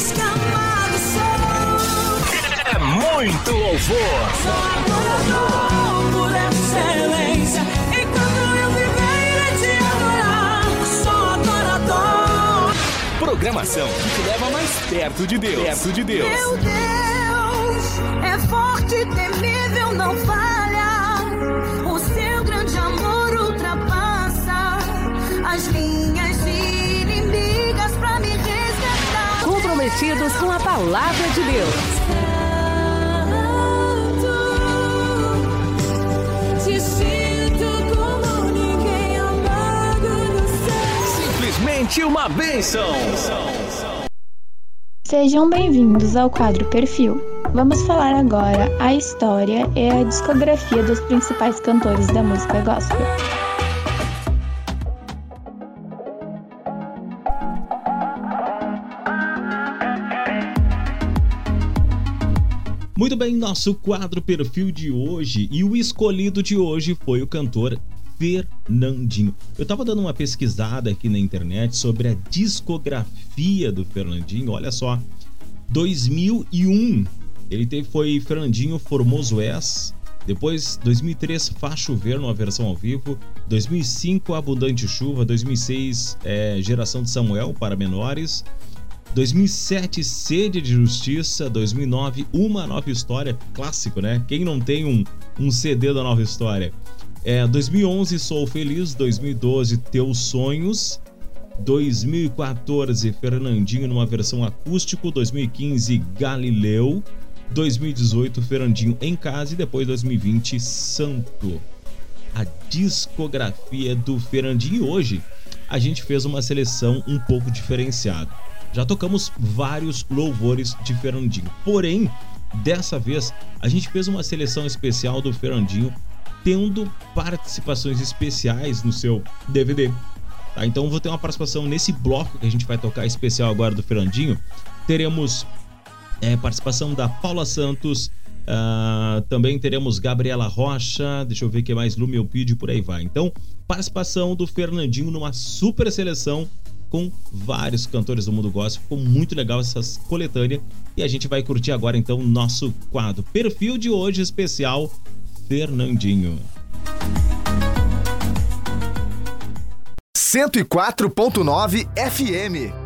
Sou. É muito louvor. Adorador por excelência. Enquanto eu viver te adorar, sou adorador. Programação que te leva mais perto de Deus. Perto de Deus. Meu Deus Comprometidos com a palavra de Deus. Te sinto como ninguém amado no céu. Simplesmente uma bênção. Sejam bem-vindos ao quadro Perfil. Vamos falar agora a história e a discografia dos principais cantores da música gospel. Muito bem, nosso quadro perfil de hoje e o escolhido de hoje foi o cantor Fernandinho. Eu tava dando uma pesquisada aqui na internet sobre a discografia do Fernandinho. Olha só, 2001 ele teve foi Fernandinho Formoso S. Depois 2003 Faz Chover numa versão ao vivo, 2005 Abundante Chuva, 2006 é, Geração de Samuel para menores, 2007, Sede de Justiça. 2009, Uma Nova História. Clássico, né? Quem não tem um, um CD da Nova História? É, 2011, Sou Feliz. 2012, Teus Sonhos. 2014, Fernandinho numa versão acústico. 2015, Galileu. 2018, Fernandinho em casa. E depois 2020, Santo. A discografia do Fernandinho. E hoje a gente fez uma seleção um pouco diferenciada. Já tocamos vários louvores de Fernandinho. Porém, dessa vez a gente fez uma seleção especial do Fernandinho, tendo participações especiais no seu DVD. Tá? Então vou ter uma participação nesse bloco que a gente vai tocar especial agora do Fernandinho. Teremos é, participação da Paula Santos. ah, também teremos Gabriela Rocha. Deixa eu ver que mais, Lumelpide por aí vai. Então, participação do Fernandinho numa super seleção com vários cantores do mundo gospel. Ficou muito legal essa coletânea e a gente vai curtir agora então nosso quadro Perfil de hoje especial Fernandinho. 104.9 FM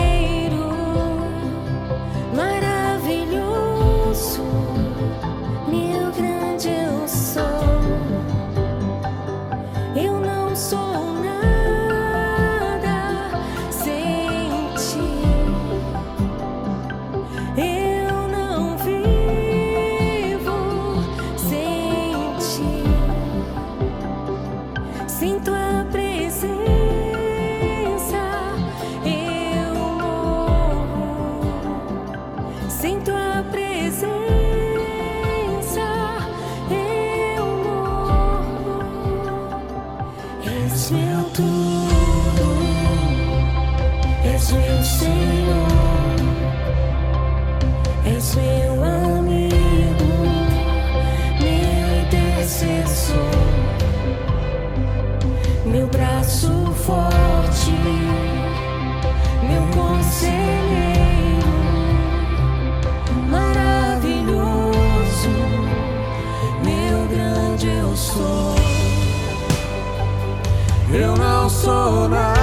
sonar.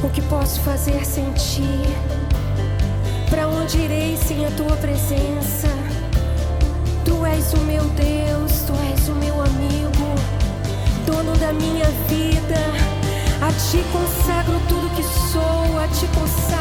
O que posso fazer sem ti? Para onde irei sem a tua presença? Tu és o meu Deus, tu és o meu amigo, dono da minha vida. A ti consagro tudo que sou, a ti consagro.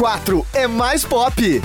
104 é mais pop.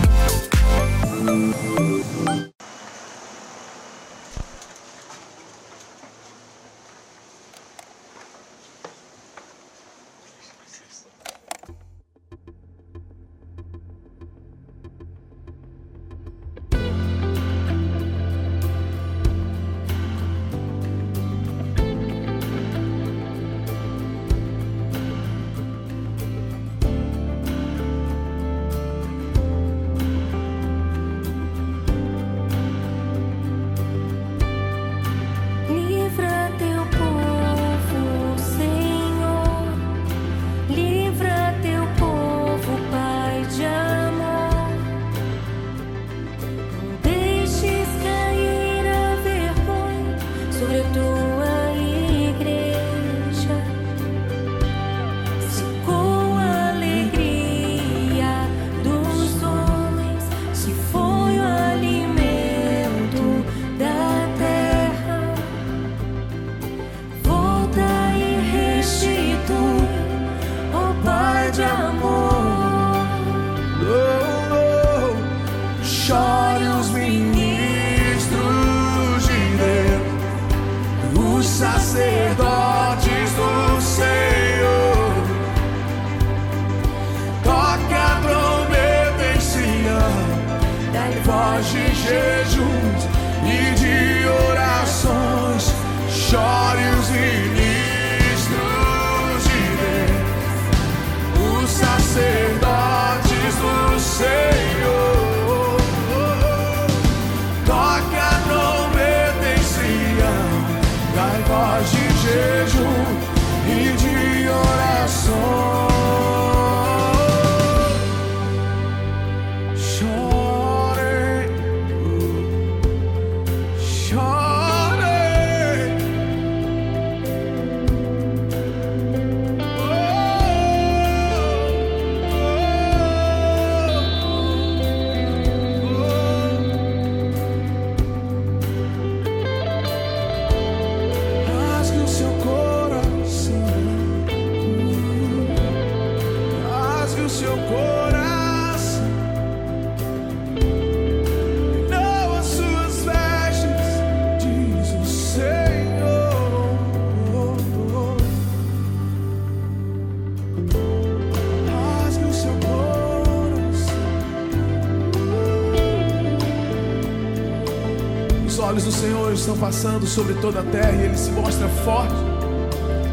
Estão passando sobre toda a terra e Ele se mostra forte.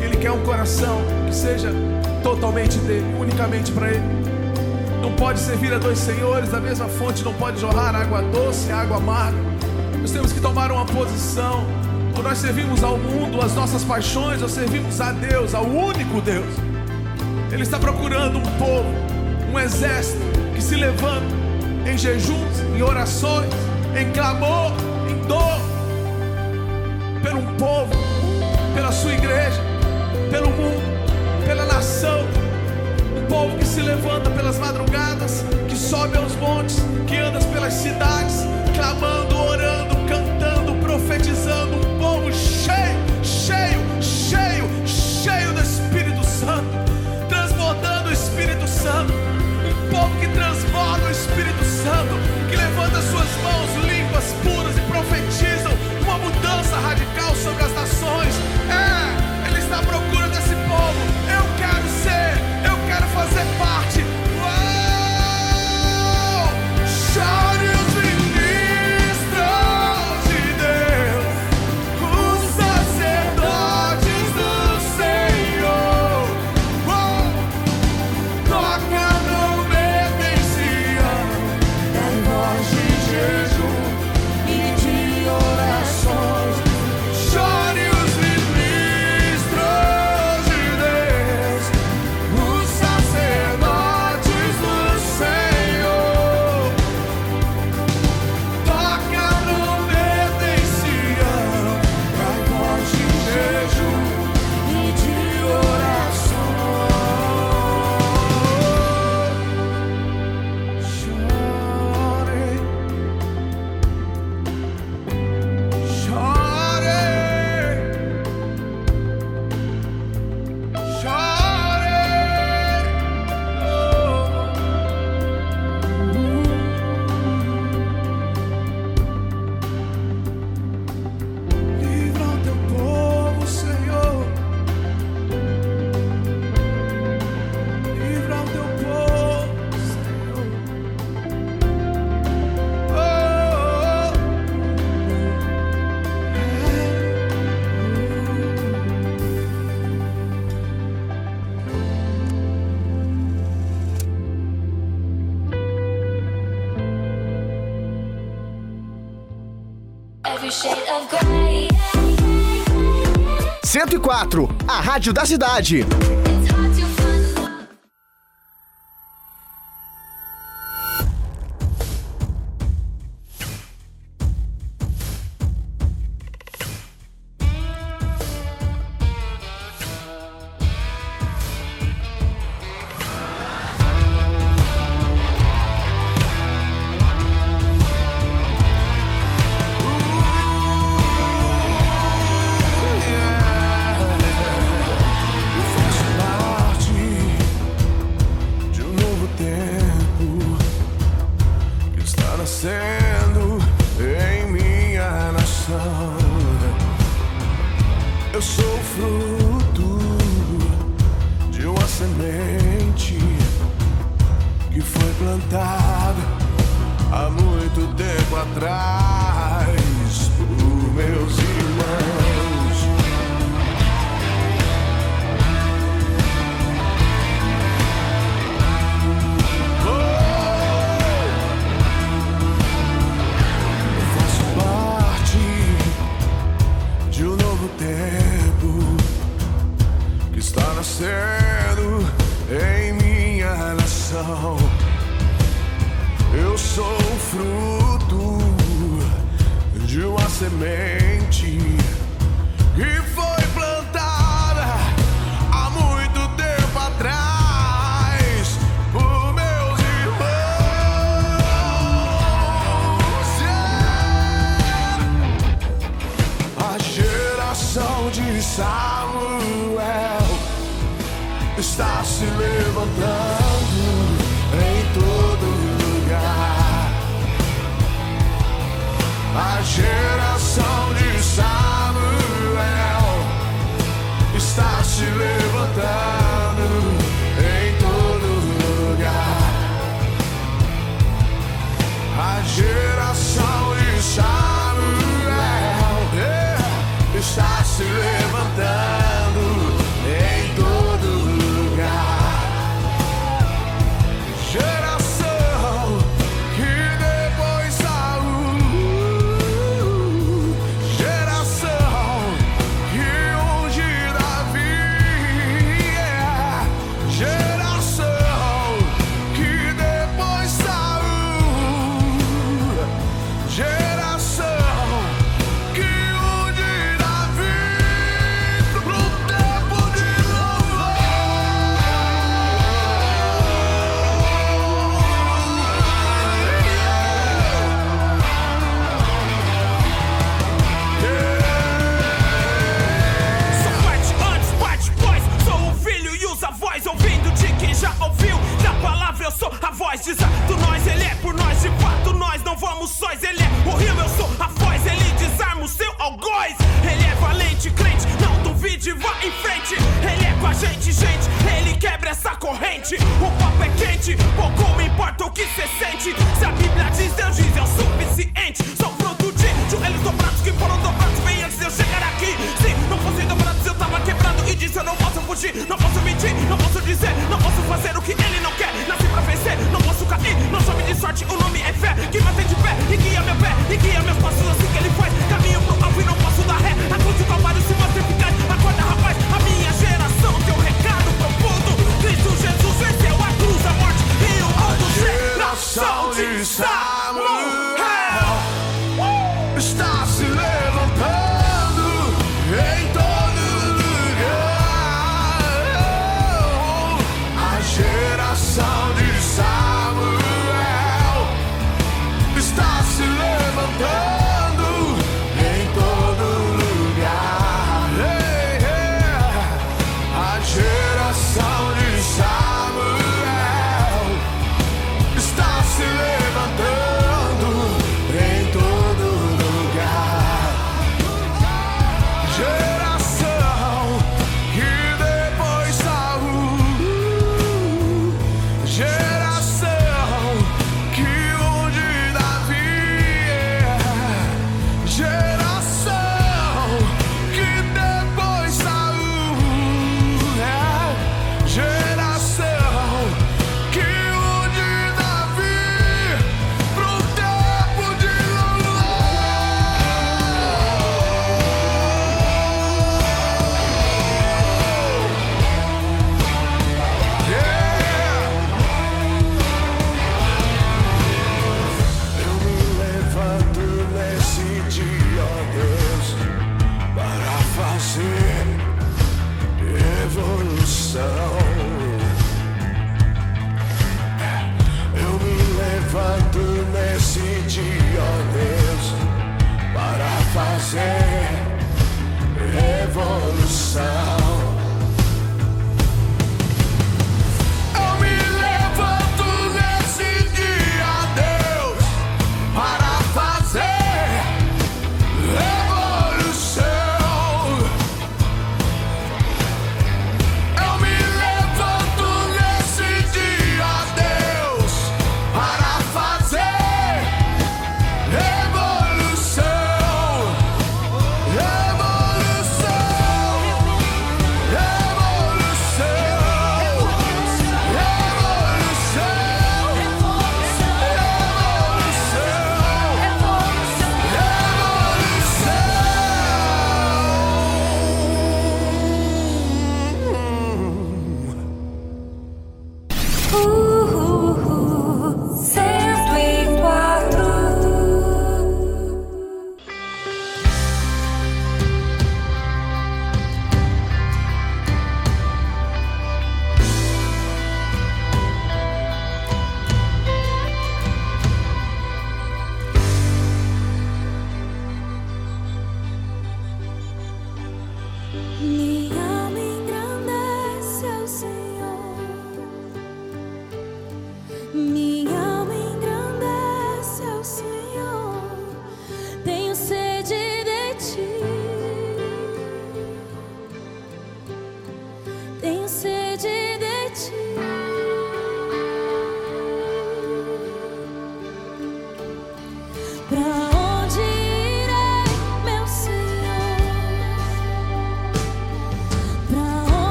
Ele quer um coração que seja totalmente dele, unicamente para Ele. Não pode servir a dois senhores, da mesma fonte não pode jorrar água doce água amarga. Nós temos que tomar uma posição. Ou nós servimos ao mundo, às nossas paixões, ou servimos a Deus, ao único Deus. Ele está procurando um povo, um exército que se levanta em jejuns, em orações, em clamor, em dor, levanta pelas madrugadas, que sobe aos montes, que anda pelas cidades, clamando, orando, cantando, profetizando. Um povo cheio, cheio, cheio, cheio do Espírito Santo, transbordando o Espírito Santo. Um povo que transborda o Espírito Santo, que levanta suas mãos limpas, puras e profetizam uma mudança radical sobre as nações. É, Ele está à 104, a rádio da cidade.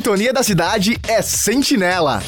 Sintonia da cidade é Sentinela.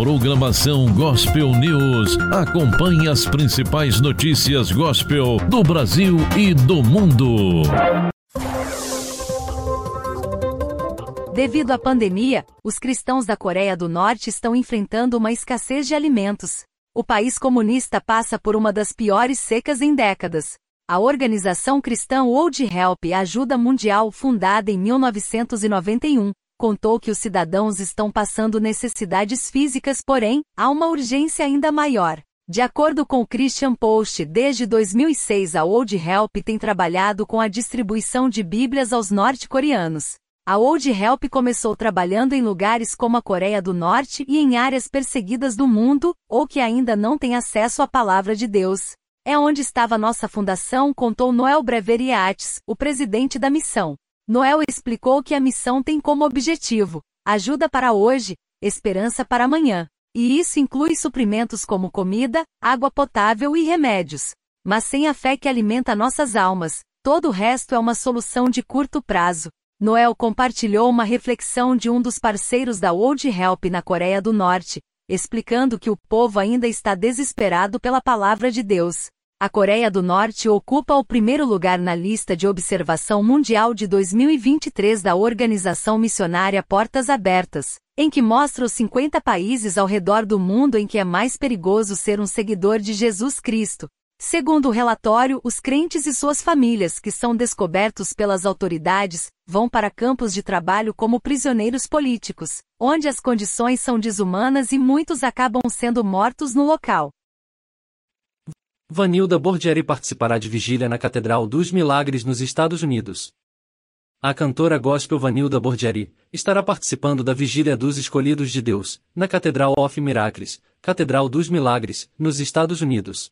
Programação Gospel News, acompanhe as principais notícias gospel do Brasil e do mundo. Devido à pandemia, os cristãos da Coreia do Norte estão enfrentando uma escassez de alimentos. O país comunista passa por uma das piores secas em décadas. A organização cristã World Help Ajuda Mundial, fundada em 1991, contou que os cidadãos estão passando necessidades físicas, porém, há uma urgência ainda maior. De acordo com o Christian Post, desde 2006 a World Help tem trabalhado com a distribuição de Bíblias aos norte-coreanos. A World Help começou trabalhando em lugares como a Coreia do Norte e em áreas perseguidas do mundo, ou que ainda não têm acesso à palavra de Deus. É onde estava nossa fundação, contou Noel Breveriates, o presidente da missão. Noel explicou que a missão tem como objetivo ajuda para hoje, esperança para amanhã. E isso inclui suprimentos como comida, água potável e remédios. Mas sem a fé que alimenta nossas almas, todo o resto é uma solução de curto prazo. Noel compartilhou uma reflexão de um dos parceiros da World Help na Coreia do Norte, explicando que o povo ainda está desesperado pela palavra de Deus. A Coreia do Norte ocupa o primeiro lugar na lista de observação mundial de 2023 da Organização Missionária Portas Abertas, em que mostra os 50 países ao redor do mundo em que é mais perigoso ser um seguidor de Jesus Cristo. Segundo o relatório, os crentes e suas famílias que são descobertos pelas autoridades vão para campos de trabalho como prisioneiros políticos, onde as condições são desumanas e muitos acabam sendo mortos no local. Vanilda Bordieri participará de vigília na Catedral dos Milagres nos Estados Unidos. A cantora gospel Vanilda Bordieri estará participando da Vigília dos Escolhidos de Deus, na Catedral of Miracles, Catedral dos Milagres, nos Estados Unidos.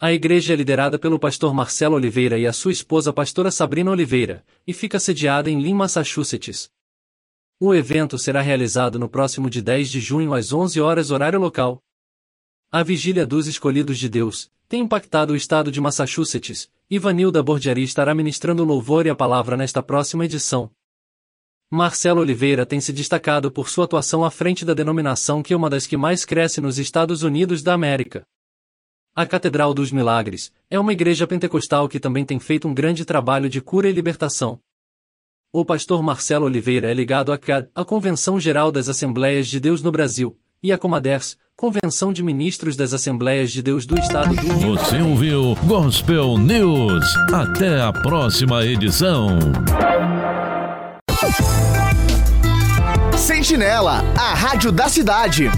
A igreja é liderada pelo pastor Marcelo Oliveira e a sua esposa pastora Sabrina Oliveira, e fica sediada em Lynn, Massachusetts. O evento será realizado no próximo de 10 de junho às 11 horas horário local. A Vigília dos Escolhidos de Deus tem impactado o estado de Massachusetts, e Vanilda Bordieri estará ministrando louvor e a palavra nesta próxima edição. Marcelo Oliveira tem se destacado por sua atuação à frente da denominação que é uma das que mais cresce nos Estados Unidos da América. A Catedral dos Milagres é uma igreja pentecostal que também tem feito um grande trabalho de cura e libertação. O pastor Marcelo Oliveira é ligado à CAD, a Convenção Geral das Assembleias de Deus no Brasil, e à Comaders, Convenção de Ministros das Assembleias de Deus do Estado do Rio. Você ouviu Gospel News. Até a próxima edição. Sentinela, a rádio da cidade.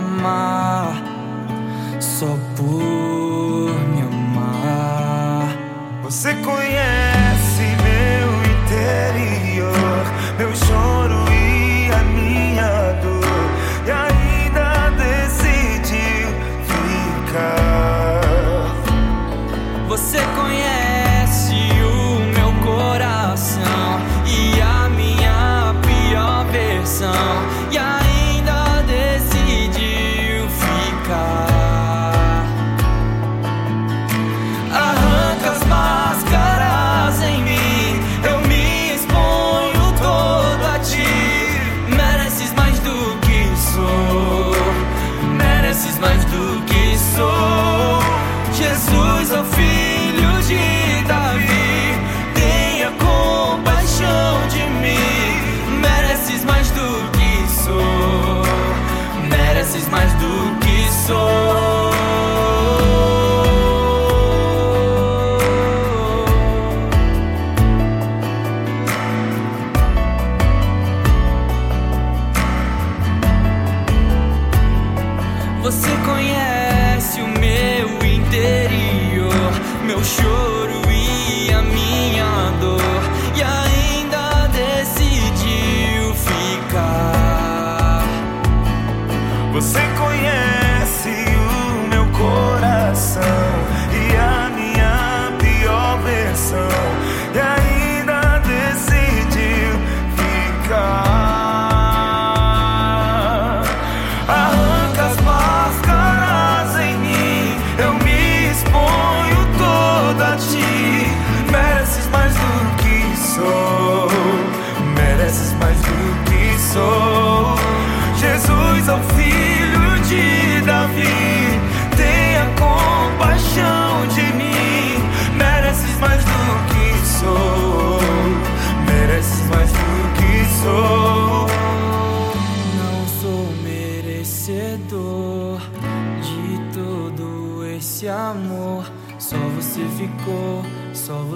Amar? Só por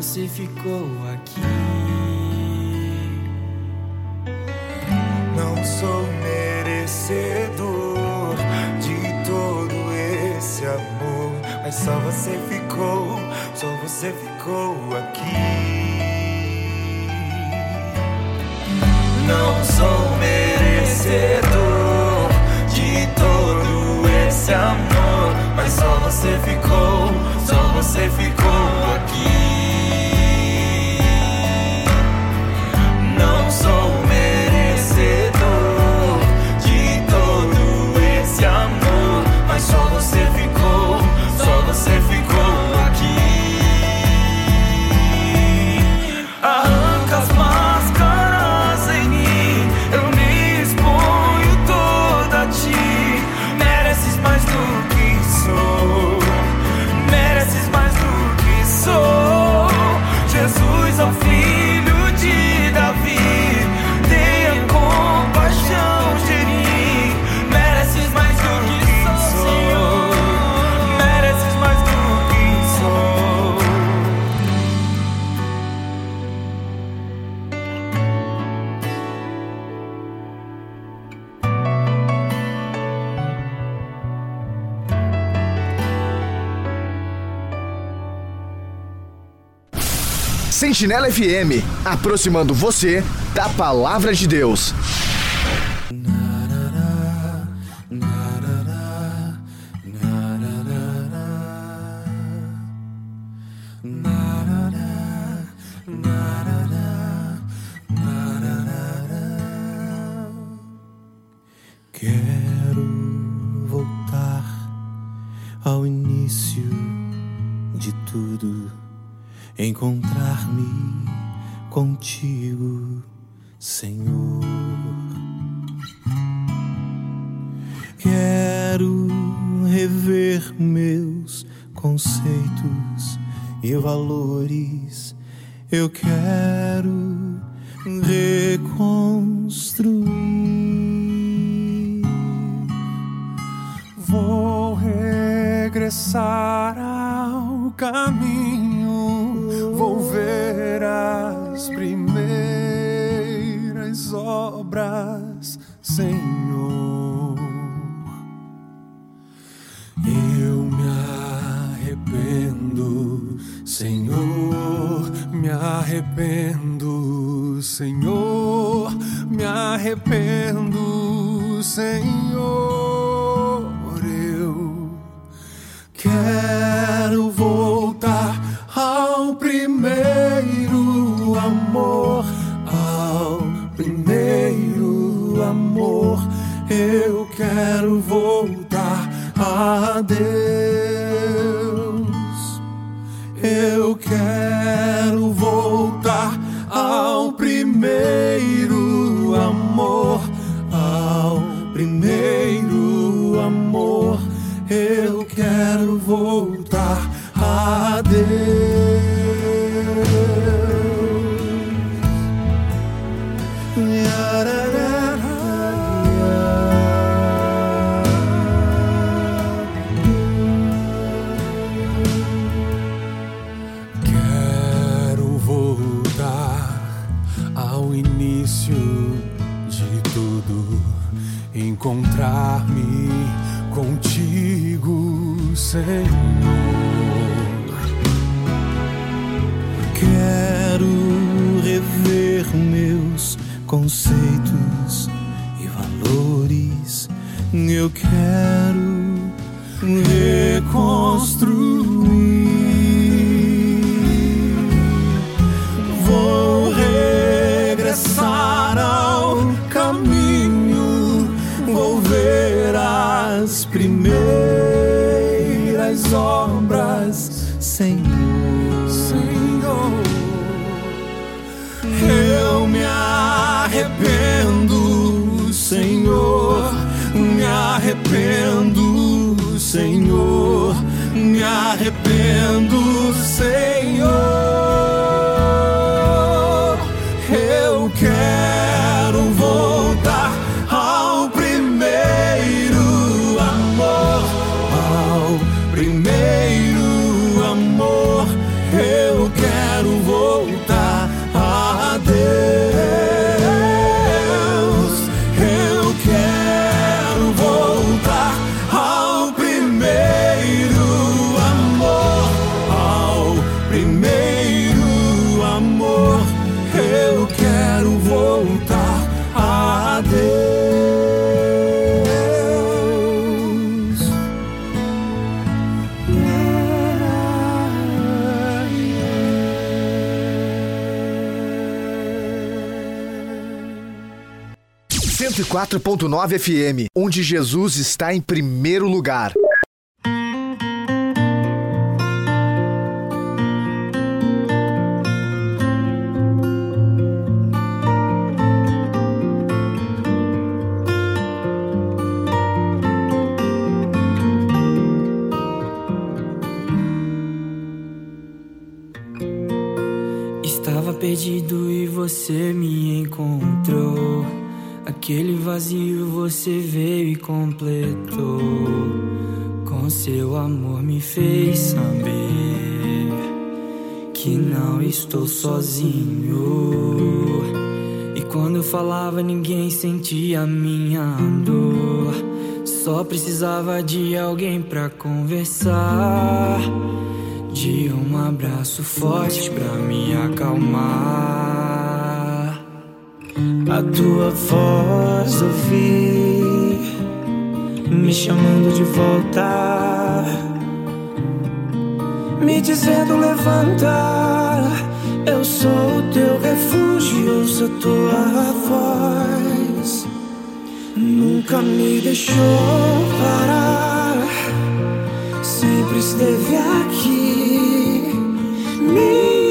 você ficou aqui. Não sou merecedor de todo esse amor, mas só você ficou, só você ficou aqui. Não sou merecedor de todo esse amor, mas só você ficou, só você ficou aqui. Sentinela FM, aproximando você da palavra de Deus. Contigo, Senhor. Quero rever meus conceitos e valores. Eu quero reconstruir. Vou regressar ao caminho, vou ver as primeiras obras, Senhor. Eu me arrependo, Senhor, me arrependo, Senhor, me arrependo, Senhor. Eu quero voltar quero voltar a Deus. Eu quero Senhor. Quero rever meus conceitos e valores. Eu quero reconstruir. 104.9 FM, onde Jesus está em primeiro lugar. Aquele vazio você veio e completou. Com seu amor me fez saber que não estou sozinho. E quando eu falava, ninguém sentia minha dor. Só precisava de alguém pra conversar. De um abraço forte pra me acalmar. A tua voz ouvi me chamando de volta, me dizendo levanta. Eu sou o teu refúgio, ouço a tua voz. Nunca me deixou parar, sempre esteve aqui. Minha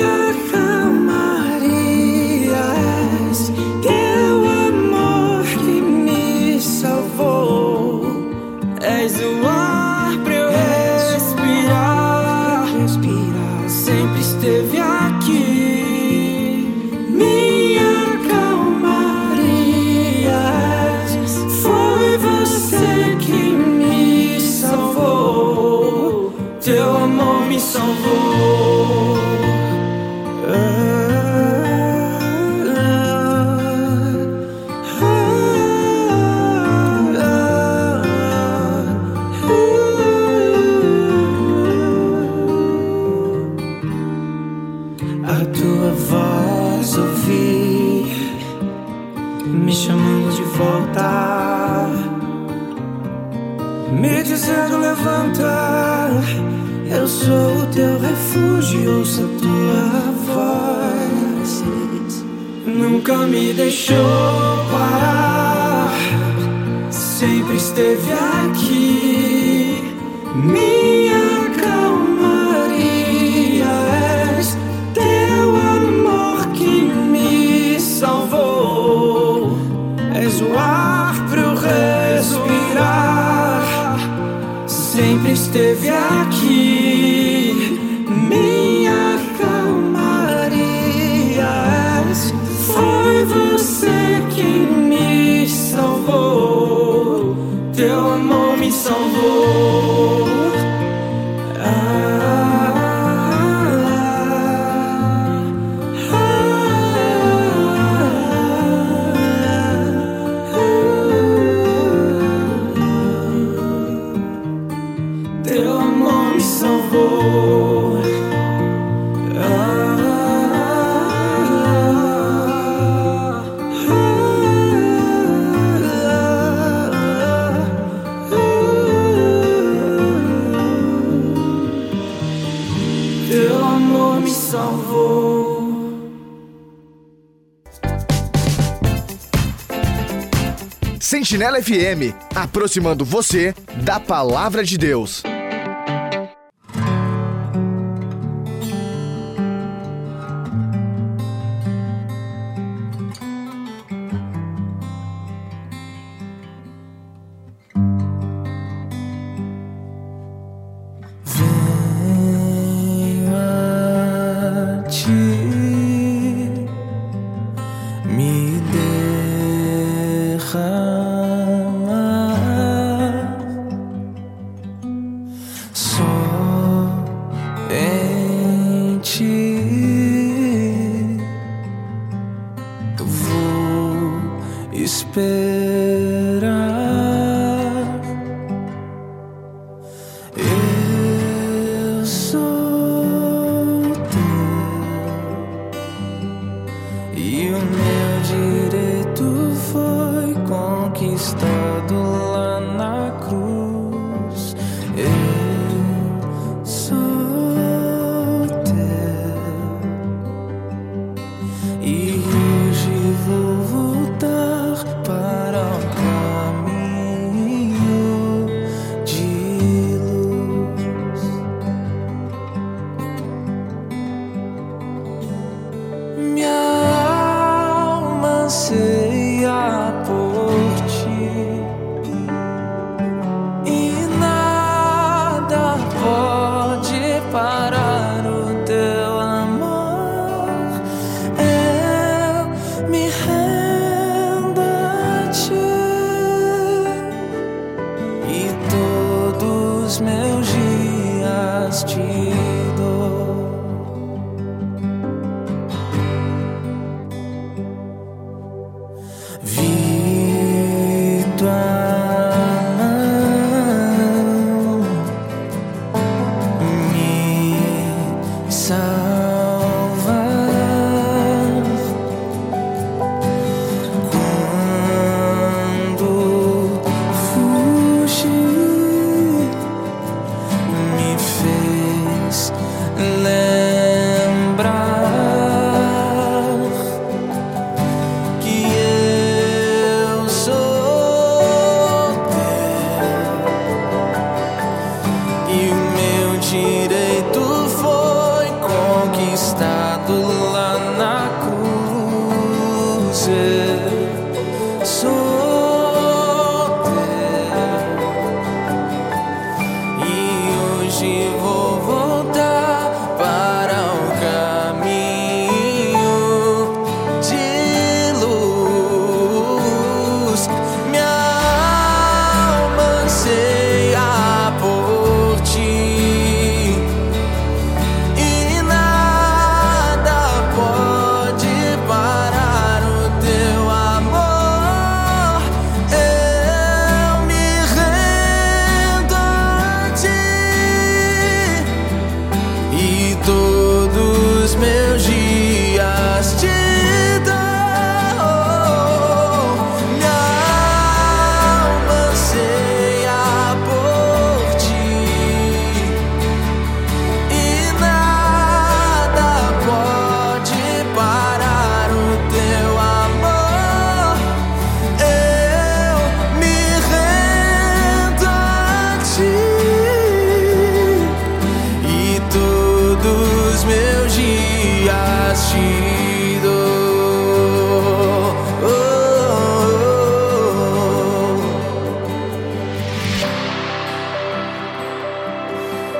A tua voz ouvi me chamando de volta, me dizendo levanta. Eu sou o teu refúgio, ouço a tua voz. Nunca me deixou parar, sempre esteve aqui. Minha esteve aqui. Canela FM, aproximando você da palavra de Deus.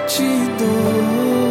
te dou.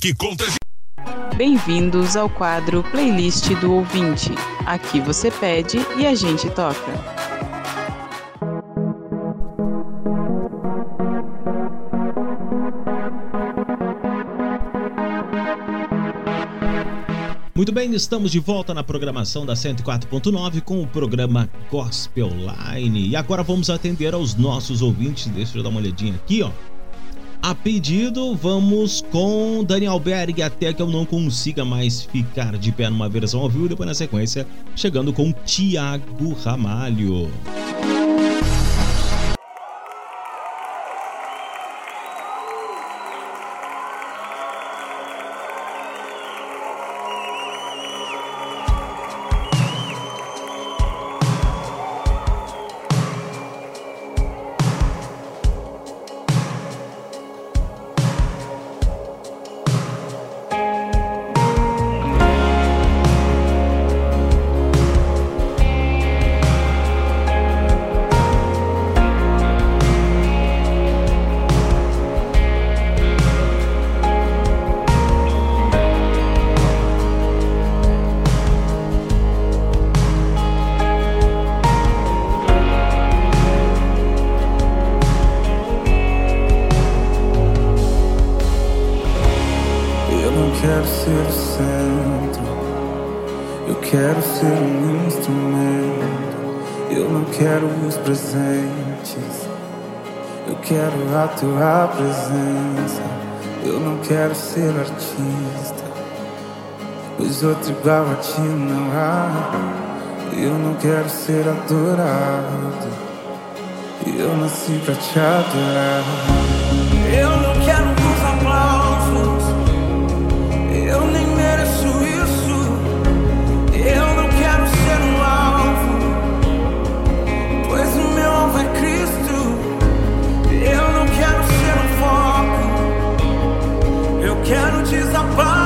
Que contagia. Bem-vindos ao quadro Playlist do Ouvinte. Aqui você pede e a gente toca. Muito bem, estamos de volta na programação da 104.9 com o programa Gospel Line. E agora vamos atender aos nossos ouvintes. Deixa eu dar uma olhadinha aqui, ó. A pedido, vamos com Daniel Berg até que eu não consiga mais ficar de pé numa versão ao vivo. Depois, na sequência, chegando com Tiago Ramalho. Tua presença. Eu não quero ser artista, pois outro igual a ti não há. Eu não quero ser adorado, eu nasci pra te adorar. Eu Eu quero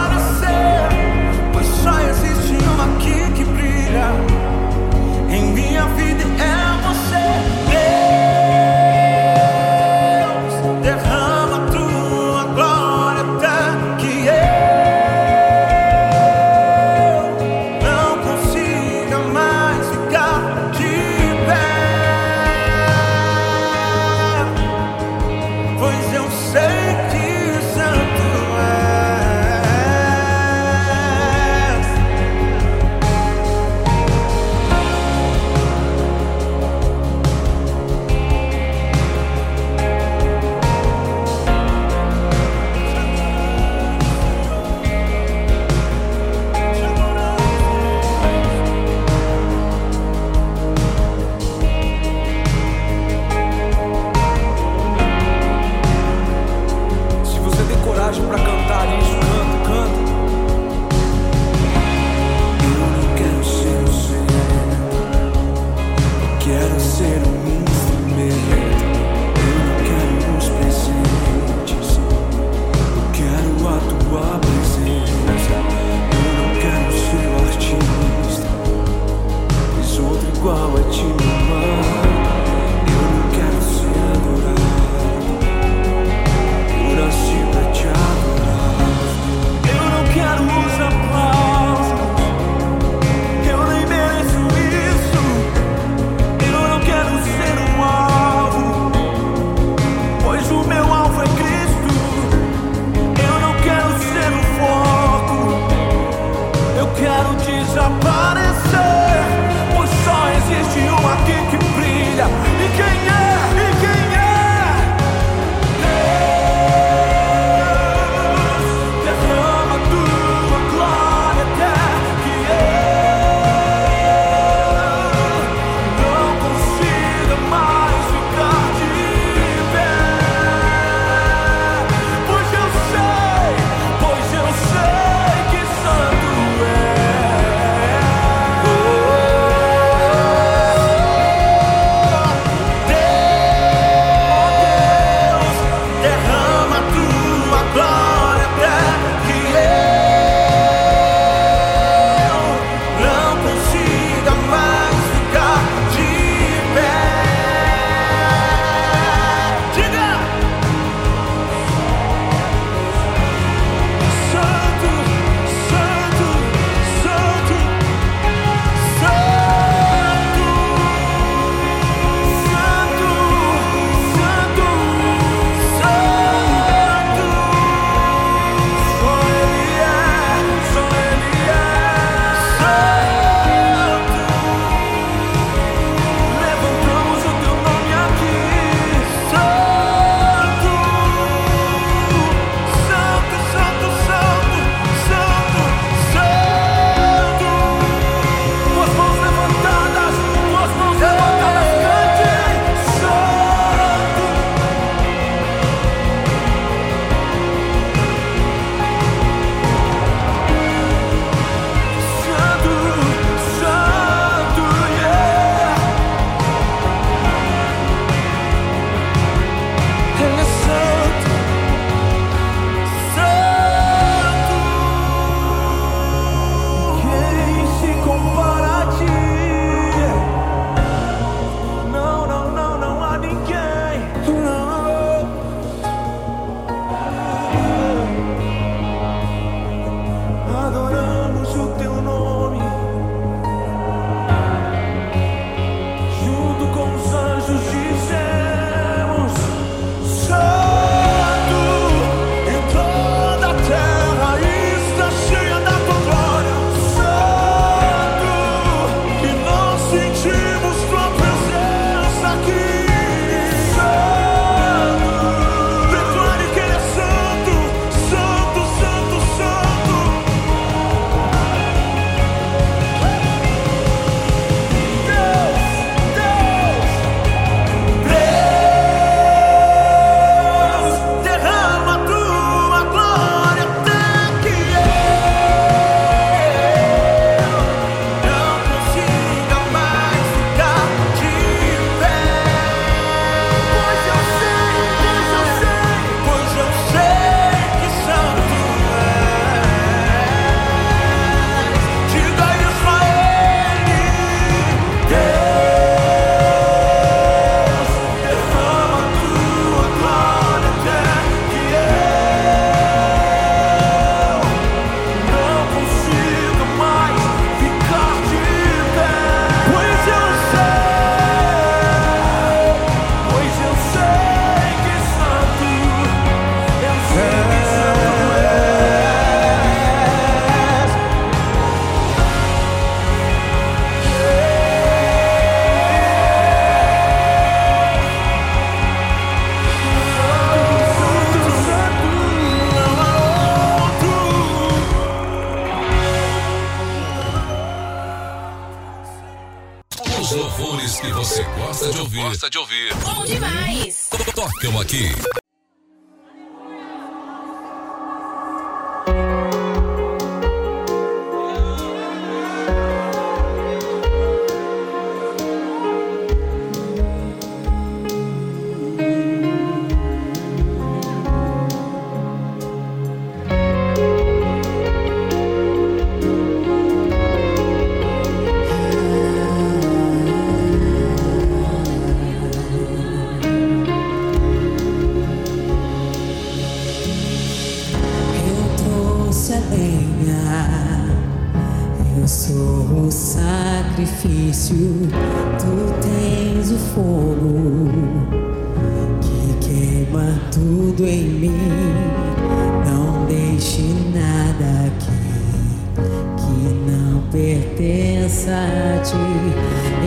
pertença a ti.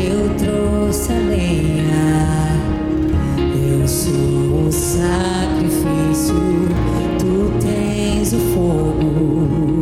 Eu trouxe a lenha, eu sou o sacrifício, tu tens o fogo.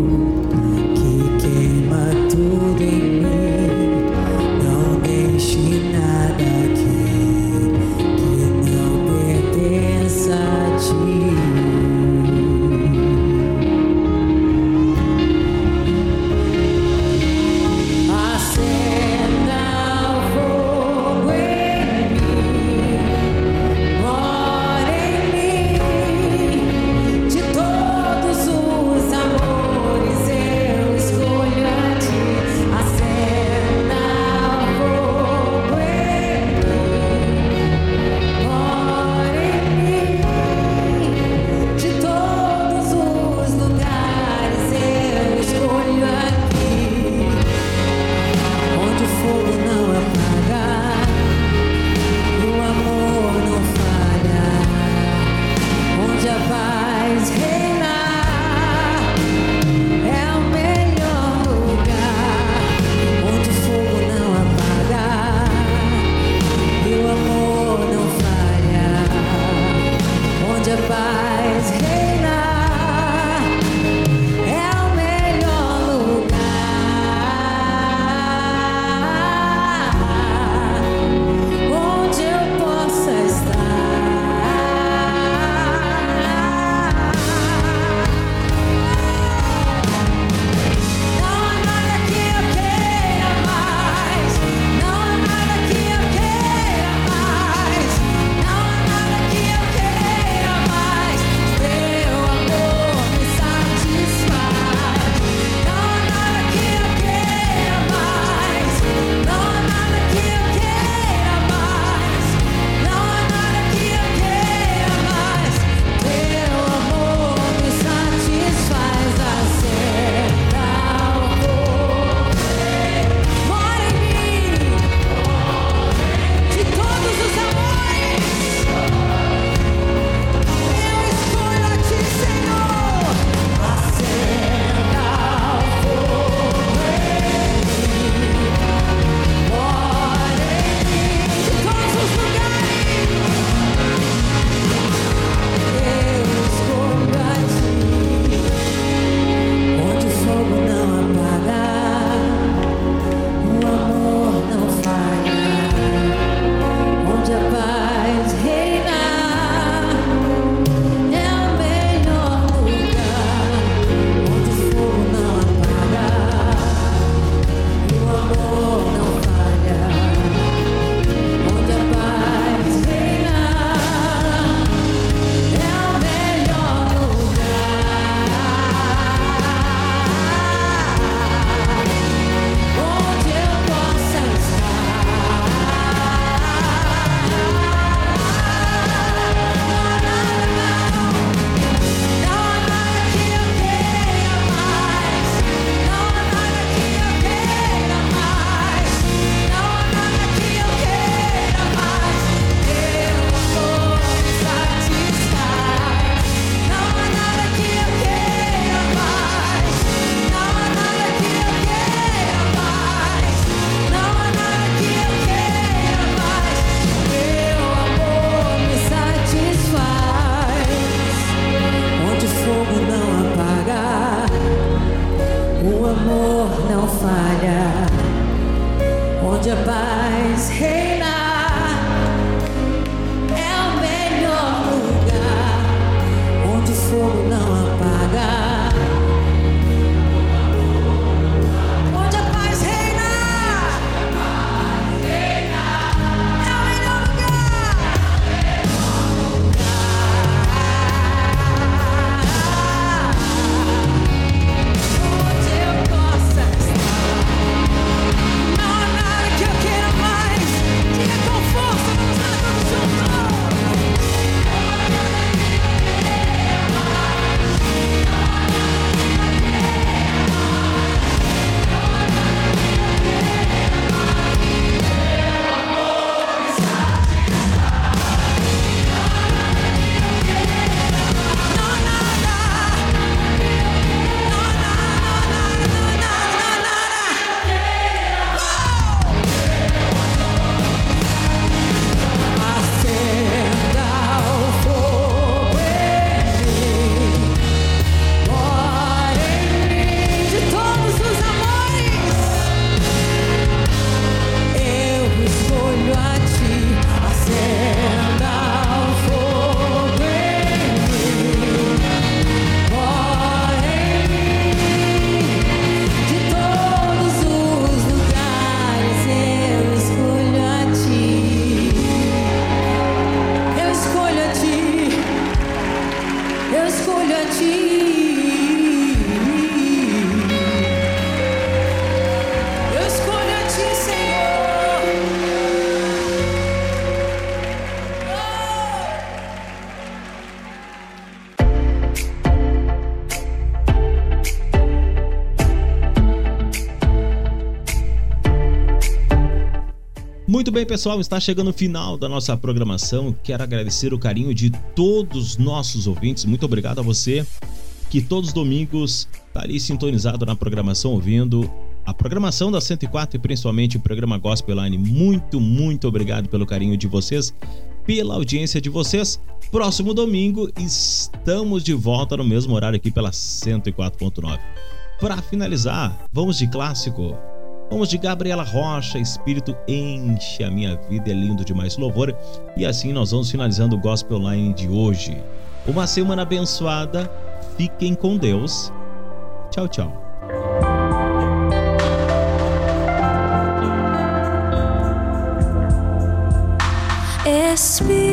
Bem, pessoal, está chegando o final da nossa programação. Quero agradecer o carinho de todos os nossos ouvintes. Muito obrigado a você que todos os domingos está ali sintonizado na programação, ouvindo a programação da 104 e principalmente o programa Gospel Line. Muito, muito obrigado pelo carinho de vocês, pela audiência de vocês. Próximo domingo estamos de volta no mesmo horário aqui pela 104.9. Para finalizar, vamos de clássico. Vamos de Gabriela Rocha, Espírito enche a minha vida, é lindo demais louvor. E assim nós vamos finalizando o Gospel Line de hoje. Uma semana abençoada, fiquem com Deus. Tchau, tchau. Espírito,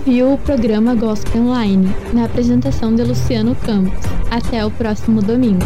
ouviu o programa Gospel Online, na apresentação de Luciano Campos. Até o próximo domingo.